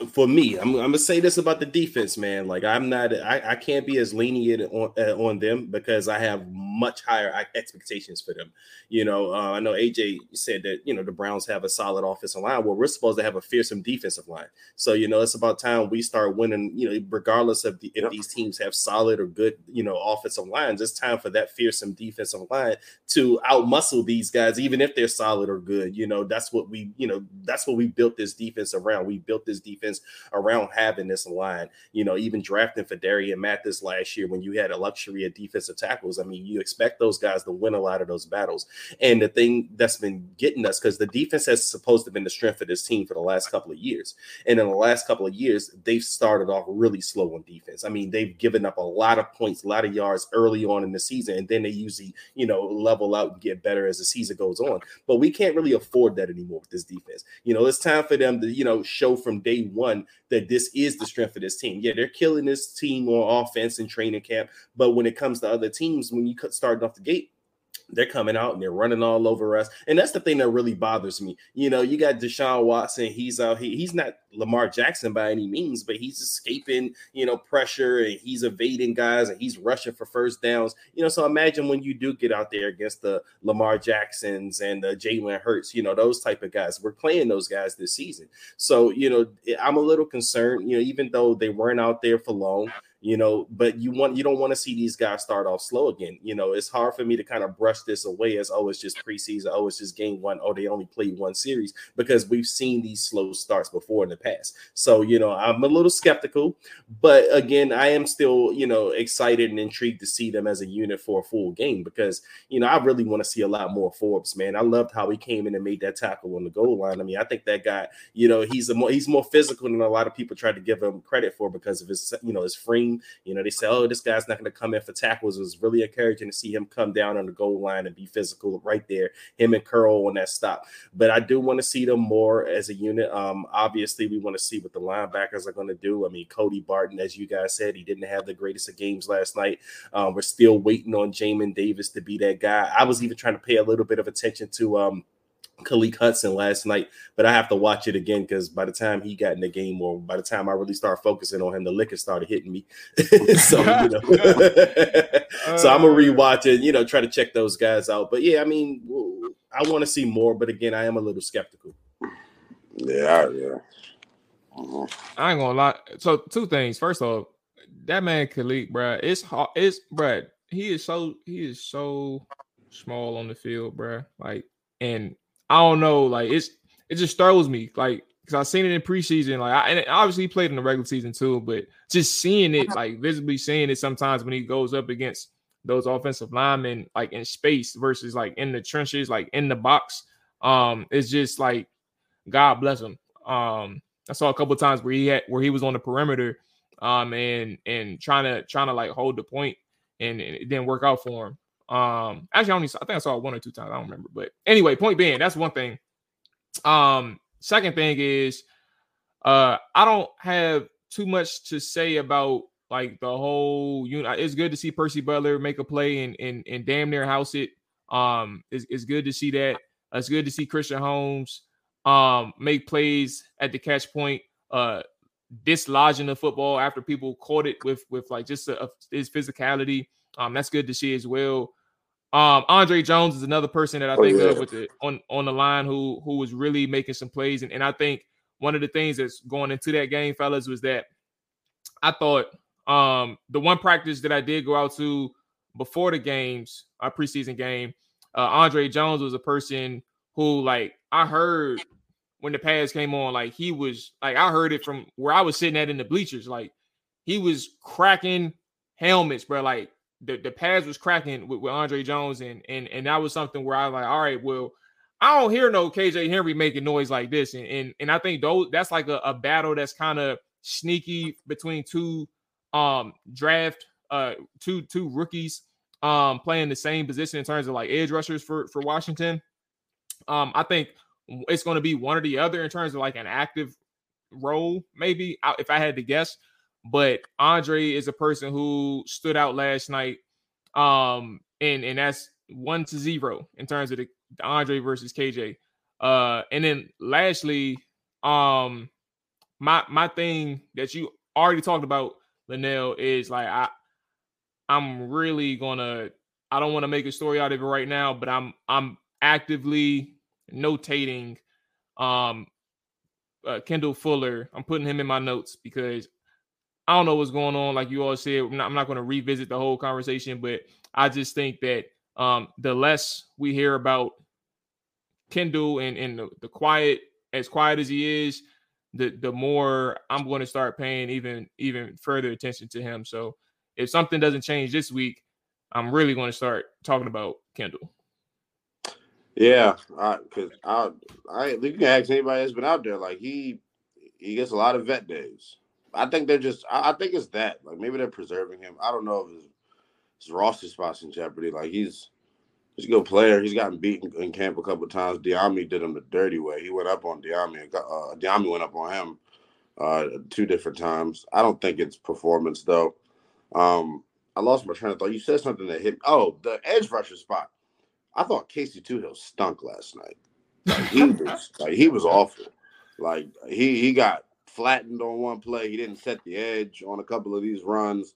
For me, I'm, I'm gonna say this about the defense, man. Like I'm not, I, I can't be as lenient on uh, on them because I have much higher expectations for them. You know, uh, I know AJ said that you know the Browns have a solid offensive line. Well, we're supposed to have a fearsome defensive line. So you know, it's about time we start winning. You know, regardless of the, if Yep. these teams have solid or good, you know, offensive lines, it's time for that fearsome defensive line to outmuscle these guys, even if they're solid or good. You know, that's what we, you know, that's what we built this defense around. We built this defense around having this line. You know, even drafting for Darian Mathis last year when you had a luxury of defensive tackles. I mean, you expect those guys to win a lot of those battles. And the thing that's been getting us, because the defense has supposed to have been the strength of this team for the last couple of years. And in the last couple of years, they've started off really slow on defense. I mean, they've given up a lot of points, a lot of yards early on in the season, and then they usually, you know, level out and get better as the season goes on. But we can't really afford that anymore with this defense. You know, it's time for them to, you know, show from day one that this is the strength of this team. Yeah, they're killing this team on offense in training camp, but when it comes to other teams, when you starting off the gate, they're coming out and they're running all over us. And that's the thing that really bothers me. You know, you got Deshaun Watson, he's out he, he's not Lamar Jackson by any means, but he's escaping, you know, pressure and he's evading guys and he's rushing for first downs. You know, so imagine when you do get out there against the Lamar Jacksons and the Jalen Hurts, you know, those type of guys. We're playing those guys this season. So, you know, I'm a little concerned, you know, even though they weren't out there for long, you know, but you want you don't want to see these guys start off slow again. You know, it's hard for me to kind of brush this away as oh, it's just preseason, oh, it's just game one, oh, they only played one series because we've seen these slow starts before in the past. So, you know, I'm a little skeptical, but again, I am still, you know, excited and intrigued to see them as a unit for a full game because you know, I really want to see a lot more Forbes, man. I loved how he came in and made that tackle on the goal line. I mean, I think that guy, you know, he's a more he's more physical than a lot of people tried to give him credit for because of his, you know, his frame you know, they say, oh, this guy's not going to come in for tackles. It was really encouraging to see him come down on the goal line and be physical right there, him and Curl on that stop. But I do want to see them more as a unit. Um, obviously, we want to see what the linebackers are going to do. I mean, Cody Barton, as you guys said, he didn't have the greatest of games last night. Um, we're still waiting on Jamin Davis to be that guy. I was even trying to pay a little bit of attention to um Khaleke Hudson last night, but I have to watch it again because by the time he got in the game, or by the time I really started focusing on him, the liquor started hitting me. (laughs) so you know, (laughs) so I'm gonna uh. rewatch it. You know, try to check those guys out. But yeah, I mean, I want to see more, but again, I am a little skeptical. Yeah, yeah. Uh-huh. I ain't gonna lie. So two things. First off, that man Khaleke, bro, it's hard. It's bro. He is so he is so small on the field, bro. Like, and I don't know, like it's it just throws me, like because I've seen it in preseason, like I, and obviously he played in the regular season too, but just seeing it, like visibly seeing it sometimes when he goes up against those offensive linemen, like in space versus like in the trenches, like in the box, um, it's just like God bless him. Um, I saw a couple times where he had where he was on the perimeter, um, and and trying to trying to like hold the point, and, and it didn't work out for him. Um, actually, I only I think I saw it one or two times. I don't remember, but anyway, point being, that's one thing. Um, second thing is, uh, I don't have too much to say about like the whole you know it's good to see Percy Butler make a play and and, and damn near house it. Um, it's, it's good to see that. It's good to see Christian Holmes um make plays at the catch point, uh dislodging the football after people caught it with with like just a, a, his physicality. Um, that's good to see as well. Um, Andre Jones is another person that I oh, think oh, yeah. of with the on on the line who who was really making some plays, and, and I think one of the things that's going into that game, fellas, was that I thought um the one practice that I did go out to before the games, a preseason game, uh, Andre Jones was a person who like I heard when the pass came on, like he was like I heard it from where I was sitting at in the bleachers, like he was cracking helmets, bro. Like the, the pads was cracking with, with Andre Jones, and and and that was something where I was like, all right, well, I don't hear no KJ Henry making noise like this, and and, and I think those that's like a, a battle that's kind of sneaky between two um draft uh two two rookies um playing the same position in terms of like edge rushers for for Washington. Um, I think it's going to be one or the other in terms of like an active role, maybe if I had to guess. But Andre is a person who stood out last night. Um, and and that's one to zero in terms of the, the Andre versus KJ. Uh, and then lastly, um, my my thing that you already talked about, Lynnell, is like I I'm really gonna I don't want to make a story out of it right now, but I'm I'm actively notating um uh, Kendall Fuller. I'm putting him in my notes because I don't know what's going on. Like you all said, I'm not, not going to revisit the whole conversation, but I just think that um, the less we hear about Kendall and, and the, the quiet, as quiet as he is, the the more I'm going to start paying even even further attention to him. So if something doesn't change this week, I'm really going to start talking about Kendall. Yeah, because I, I, I, you can ask anybody that's been out there. Like he, he gets a lot of vet days. I think they're just. I, I, think it's that. Like maybe they're preserving him. I don't know if his, his roster spot's in jeopardy. Like he's he's a good player. He's gotten beaten in camp a couple times. Dyami did him the dirty way. He went up on Dyami. Uh, Dyami went up on him uh, two different times. I don't think it's performance though. Um, I lost my train of thought. You said something that hit. Oh, the edge rusher spot. I thought Casey Toohill stunk last night. Like he (laughs) was like he was awful. Like he he got flattened on one play. He didn't set the edge on a couple of these runs.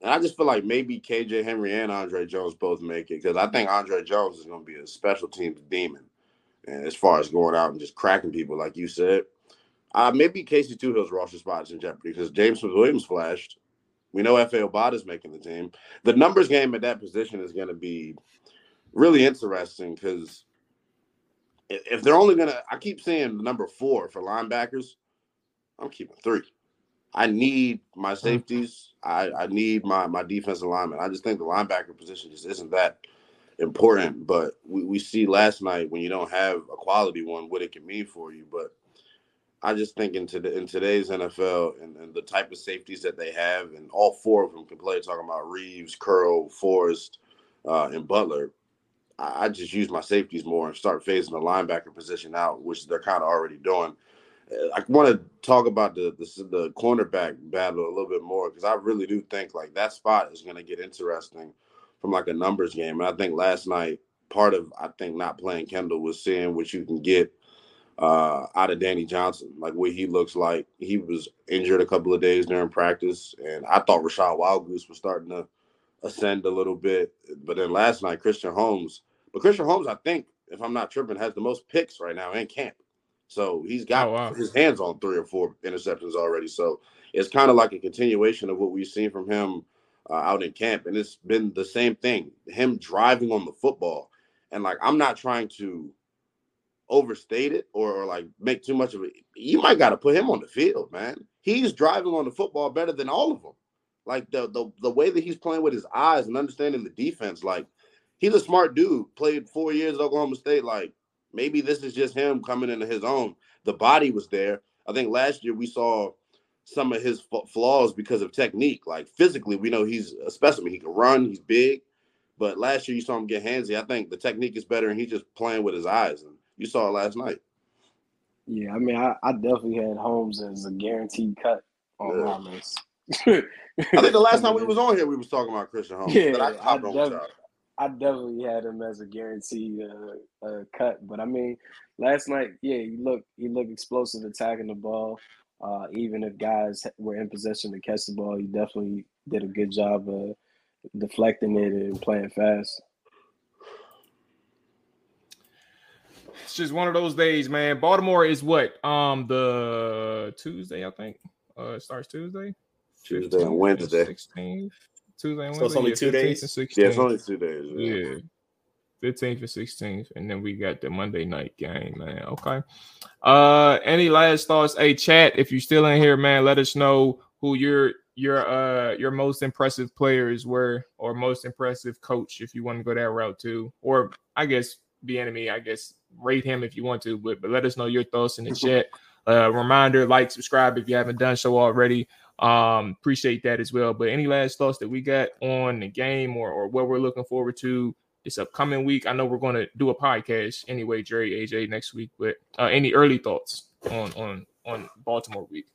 And I just feel like maybe KJ Henry and Andre Jones both make it because I think Andre Jones is going to be a special teams demon. And as far as going out and just cracking people, like you said, uh, maybe Casey Toohill's roster spot is in jeopardy because James Williams flashed. We know Efe Obada's making the team. The numbers game at that position is going to be really interesting because if they're only going to, I keep saying number four for linebackers, I'm keeping three. I need my hmm. safeties. I, I need my my defensive lineman. I just think the linebacker position just isn't that important. But we, we see last night when you don't have a quality one, what it can mean for you. But I just think in, to, in today's NFL and, and, the type of safeties that they have, and all four of them can play. Talking about Reaves, Curl, Forrest, uh, and Butler. I, I, just use my safeties more and start phasing the linebacker position out, which they're kind of already doing. Uh, I want to talk about the, the the cornerback battle a little bit more because I really do think like that spot is going to get interesting from like a numbers game. And I think last night part of I think not playing Kendall was seeing what you can get uh, out of Danny Johnson, like what he looks like. He was injured a couple of days during practice, and I thought Rachad Wildgoose was starting to ascend a little bit. But then last night, Christian Holmes, but Christian Holmes, I think, if I'm not tripping, has the most picks right now in camp. So he's got oh, wow. his hands on three or four interceptions already. So it's kind of like a continuation of what we've seen from him uh, out in camp, and it's been the same thing. Him driving on the football, and like I'm not trying to overstate it or, or like make too much of it, you might got to put him on the field, man. He's driving on the football better than all of them. Like the, the the way that he's playing with his eyes and understanding the defense, like he's a smart dude. Played four years at Oklahoma State. Like maybe this is just him coming into his own. The body was there. I think last year we saw some of his flaws because of technique. Like physically, we know he's a specimen. He can run. He's big. But last year you saw him get handsy. I think the technique is better, and he's just playing with his eyes. And you saw it last night. Yeah, I mean, I, I definitely had Holmes as a guaranteed cut on yeah. my list. (laughs) I think the last time we was on here, we was talking about Christian Holmes. Yeah, I, I, definitely, I, definitely had him as a guaranteed uh, uh, cut. But I mean, last night, yeah, he looked he looked explosive attacking the ball. Uh, even if guys were in possession to catch the ball, he definitely did a good job of deflecting it and playing fast. it's just one of those days, man. Baltimore is what? Um, the Tuesday, I think. Uh, it starts Tuesday. Tuesday and Wednesday. 16th. Tuesday and Wednesday. So it's only yeah, two days. And 16th. Yeah, it's only two days. Yeah. yeah. 15th and 16th, and then we got the Monday night game, man. Okay. Uh, any last thoughts? Hey, chat, if you're still in here, man, let us know who your your uh your most impressive players were, or most impressive coach, if you want to go that route too, or I guess Bieniemy, I guess rate him if you want to, but, but let us know your thoughts in the (laughs) chat. Uh, reminder, like, subscribe if you haven't done so already. Um, appreciate that as well. But any last thoughts that we got on the game or, or what we're looking forward to this upcoming week? I know we're going to do a podcast anyway, Jerry, AJ, next week. But uh, any early thoughts on on on Baltimore week?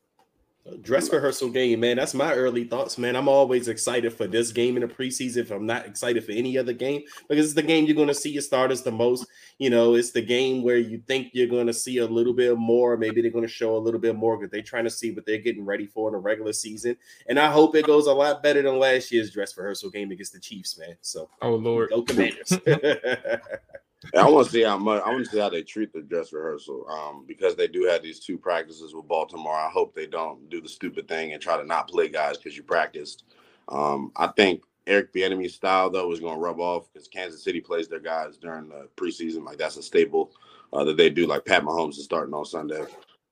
Dress rehearsal game, man. That's my early thoughts, man. I'm always excited for this game in the preseason. If I'm not excited for any other game, because it's the game you're going to see your starters the most. You know, it's the game where you think you're going to see a little bit more. Maybe they're going to show a little bit more because they're trying to see what they're getting ready for in the regular season. And I hope it goes a lot better than last year's dress rehearsal game against the Chiefs, man. So, oh lord, go Commanders. (laughs) (laughs) I want to see how much. I want to see how they treat the dress rehearsal. Um, because they do have these two practices with Baltimore. I hope they don't do the stupid thing and try to not play guys because you practiced. Um, I think Eric Bieniemy's style though is going to rub off because Kansas City plays their guys during the preseason. Like that's a staple uh, that they do. Like Pat Mahomes is starting on Sunday.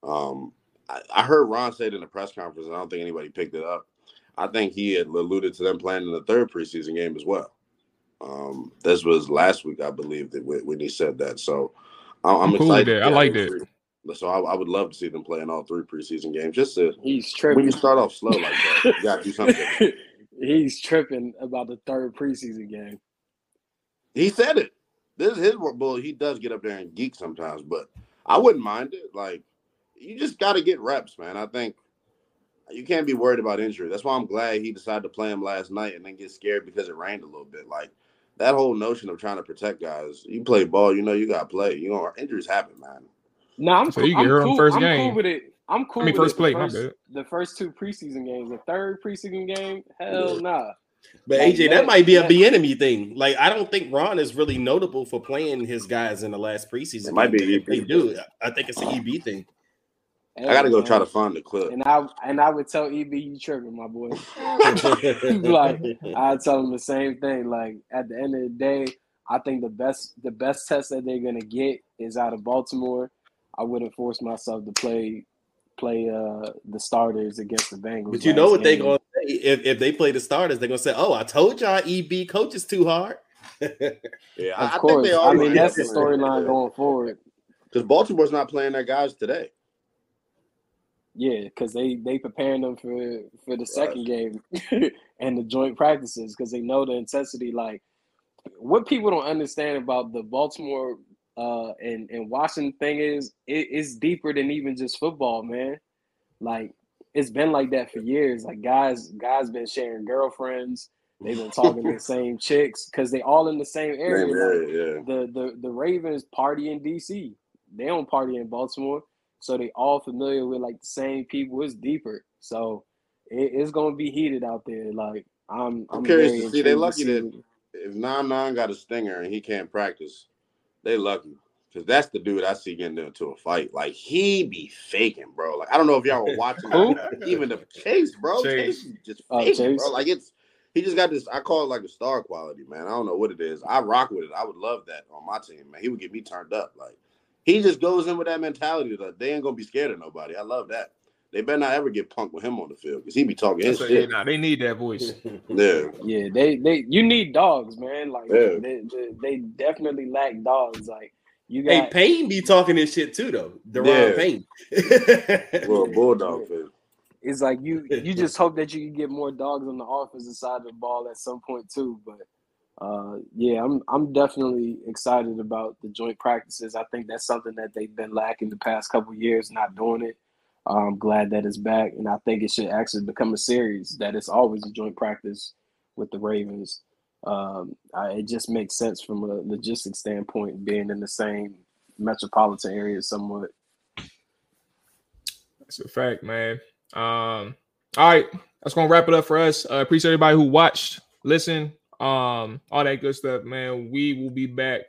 Um, I, I, heard Ron say it in the press conference, and I don't think anybody picked it up. I think he had alluded to them playing in the third preseason game as well. Um, this was last week, I believe, that when he said that. So I'm, I'm cool excited. I like that. So I, I, would love to see them play in all three preseason games. Just to he's tripping. when you start off slow like that, you got to do something. (laughs) he's tripping about the third preseason game. He said it. This is his bull. He does get up there and geek sometimes, but I wouldn't mind it. Like you just got to get reps, man. I think you can't be worried about injury. That's why I'm glad he decided to play him last night and then get scared because it rained a little bit. Like that whole notion of trying to protect guys. You play ball, you know you got to play. You know injuries happen, man. No, I'm, so you I'm cool. First I'm game. cool with it. I'm cool. I mean, first play. The first, the first, two preseason games. The third preseason game, hell yeah. nah. But like, AJ, that, that, might be a Bieniemy thing. Like, I don't think Ron is really notable for playing his guys in the last preseason. It might be. They do. I think it's an EB thing. Hey, I gotta go man. try to find the clip. And I and I would tell EB you tripping, my boy. (laughs) (laughs) like (laughs) I tell him the same thing. Like at the end of the day, I think the best the best test that they're gonna get is out of Baltimore. I wouldn't force myself to play play uh the starters against the Bengals. But you know what they're gonna say if, if they play the starters, they're gonna say, "Oh, I told y'all EB coaches too hard." yeah, of I course. I mean, that's the storyline going forward. Because Baltimore's not playing their guys today. Yeah, because they they preparing them for for the second game (laughs) and the joint practices because they know the intensity. Like what people don't understand about the Baltimore uh and and Washington thing is it, it's deeper than even just football, man. Like it's been like that for years. Like guys guys been sharing girlfriends. They've been talking to the (laughs) same chicks because they all in the same area. Yeah, like, yeah. The the the Ravens party in DC. They don't party in Baltimore, so they all familiar with like the same people. It's deeper, so it, it's gonna be heated out there. Like I'm, I'm, I'm curious to see. They lucky that if Nine Nine got a stinger and he can't practice, they lucky. Cause that's the dude I see getting into a fight. Like he be faking, bro. Like I don't know if y'all were watching (laughs) even the chase, bro. Chase, chase just oh, faking, bro. Like it's he just got this. I call it like a star quality, man. I don't know what it is. I rock with it. I would love that on my team, man. He would get me turned up. Like he just goes in with that mentality that they ain't gonna be scared of nobody. I love that. They better not ever get punked with him on the field because he be talking his shit. Nah, they need that voice. (laughs) yeah, yeah. They they you need dogs, man. Like yeah. they, they, they definitely lack dogs. Like you got. Hey, Payne be talking his shit too, though. Daron yeah. Payne. (laughs) well, bulldog fan. It's like you you (laughs) just hope that you can get more dogs on the offensive side of the ball at some point too, but uh, yeah, I'm I'm definitely excited about the joint practices. I think that's something that they've been lacking the past couple years, not doing it. I'm glad that it's back, and I think it should actually become a series that it's always a joint practice with the Ravens. Um, I, it just makes sense from a logistics standpoint, being in the same metropolitan area somewhat. That's a fact, man. Um, all right, that's gonna wrap it up for us. Uh, appreciate everybody who watched, listened, um, all that good stuff, man. We will be back.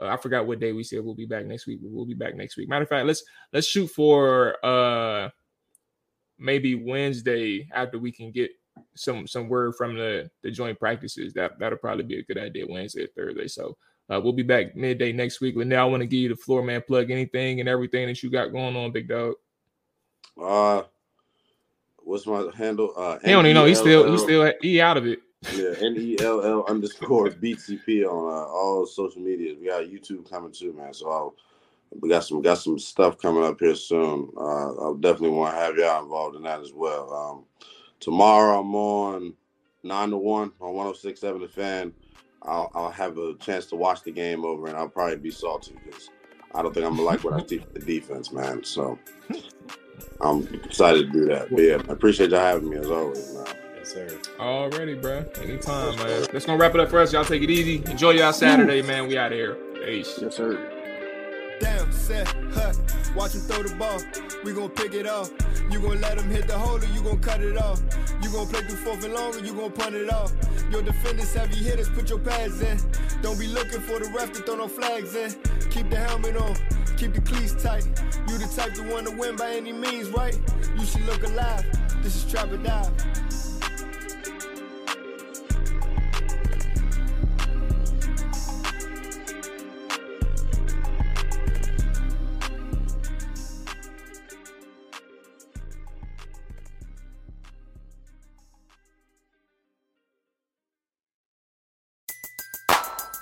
Uh, I forgot what day we said we'll be back next week. We'll be back next week. Matter of fact, let's let's shoot for uh maybe Wednesday after we can get some some word from the the joint practices. That that'll probably be a good idea. Wednesday or Thursday. So uh, we'll be back midday next week. But now I want to give you the floor, man. Plug anything and everything that you got going on, big dog. Uh, what's my handle? Uh, he don't even know. He's still he's still he out of it. Yeah, N E L L underscore BTP on uh, all social media. We got YouTube coming too, man. So I'll, we got some got some stuff coming up here soon. Uh, I'll definitely want to have y'all involved in that as well. Um, tomorrow I'm on nine to one on 106.7 The Fan. I'll, I'll have a chance to watch the game over, and I'll probably be salty because I don't think I'm gonna like what I see from the defense, man. So I'm excited to do that. But yeah, I appreciate y'all having me as always, man. Yes, sir. Already, bro. Anytime, man. That's gonna wrap it up for us. Y'all take it easy. Enjoy y'all Saturday, man. We out of here. Peace. Yes, sir. Damn, set, hut. Watch him throw the ball. We gon' pick it off. You gon' let him hit the hole or you gon' cut it off. You gon' play through fourth and long or you gon' punt it off. Your defenders, heavy hitters, put your pads in. Don't be looking for the ref to throw no flags in. Keep the helmet on. Keep the cleats tight. You the type to want to win by any means, right? You should look alive. This is Trap or Dive.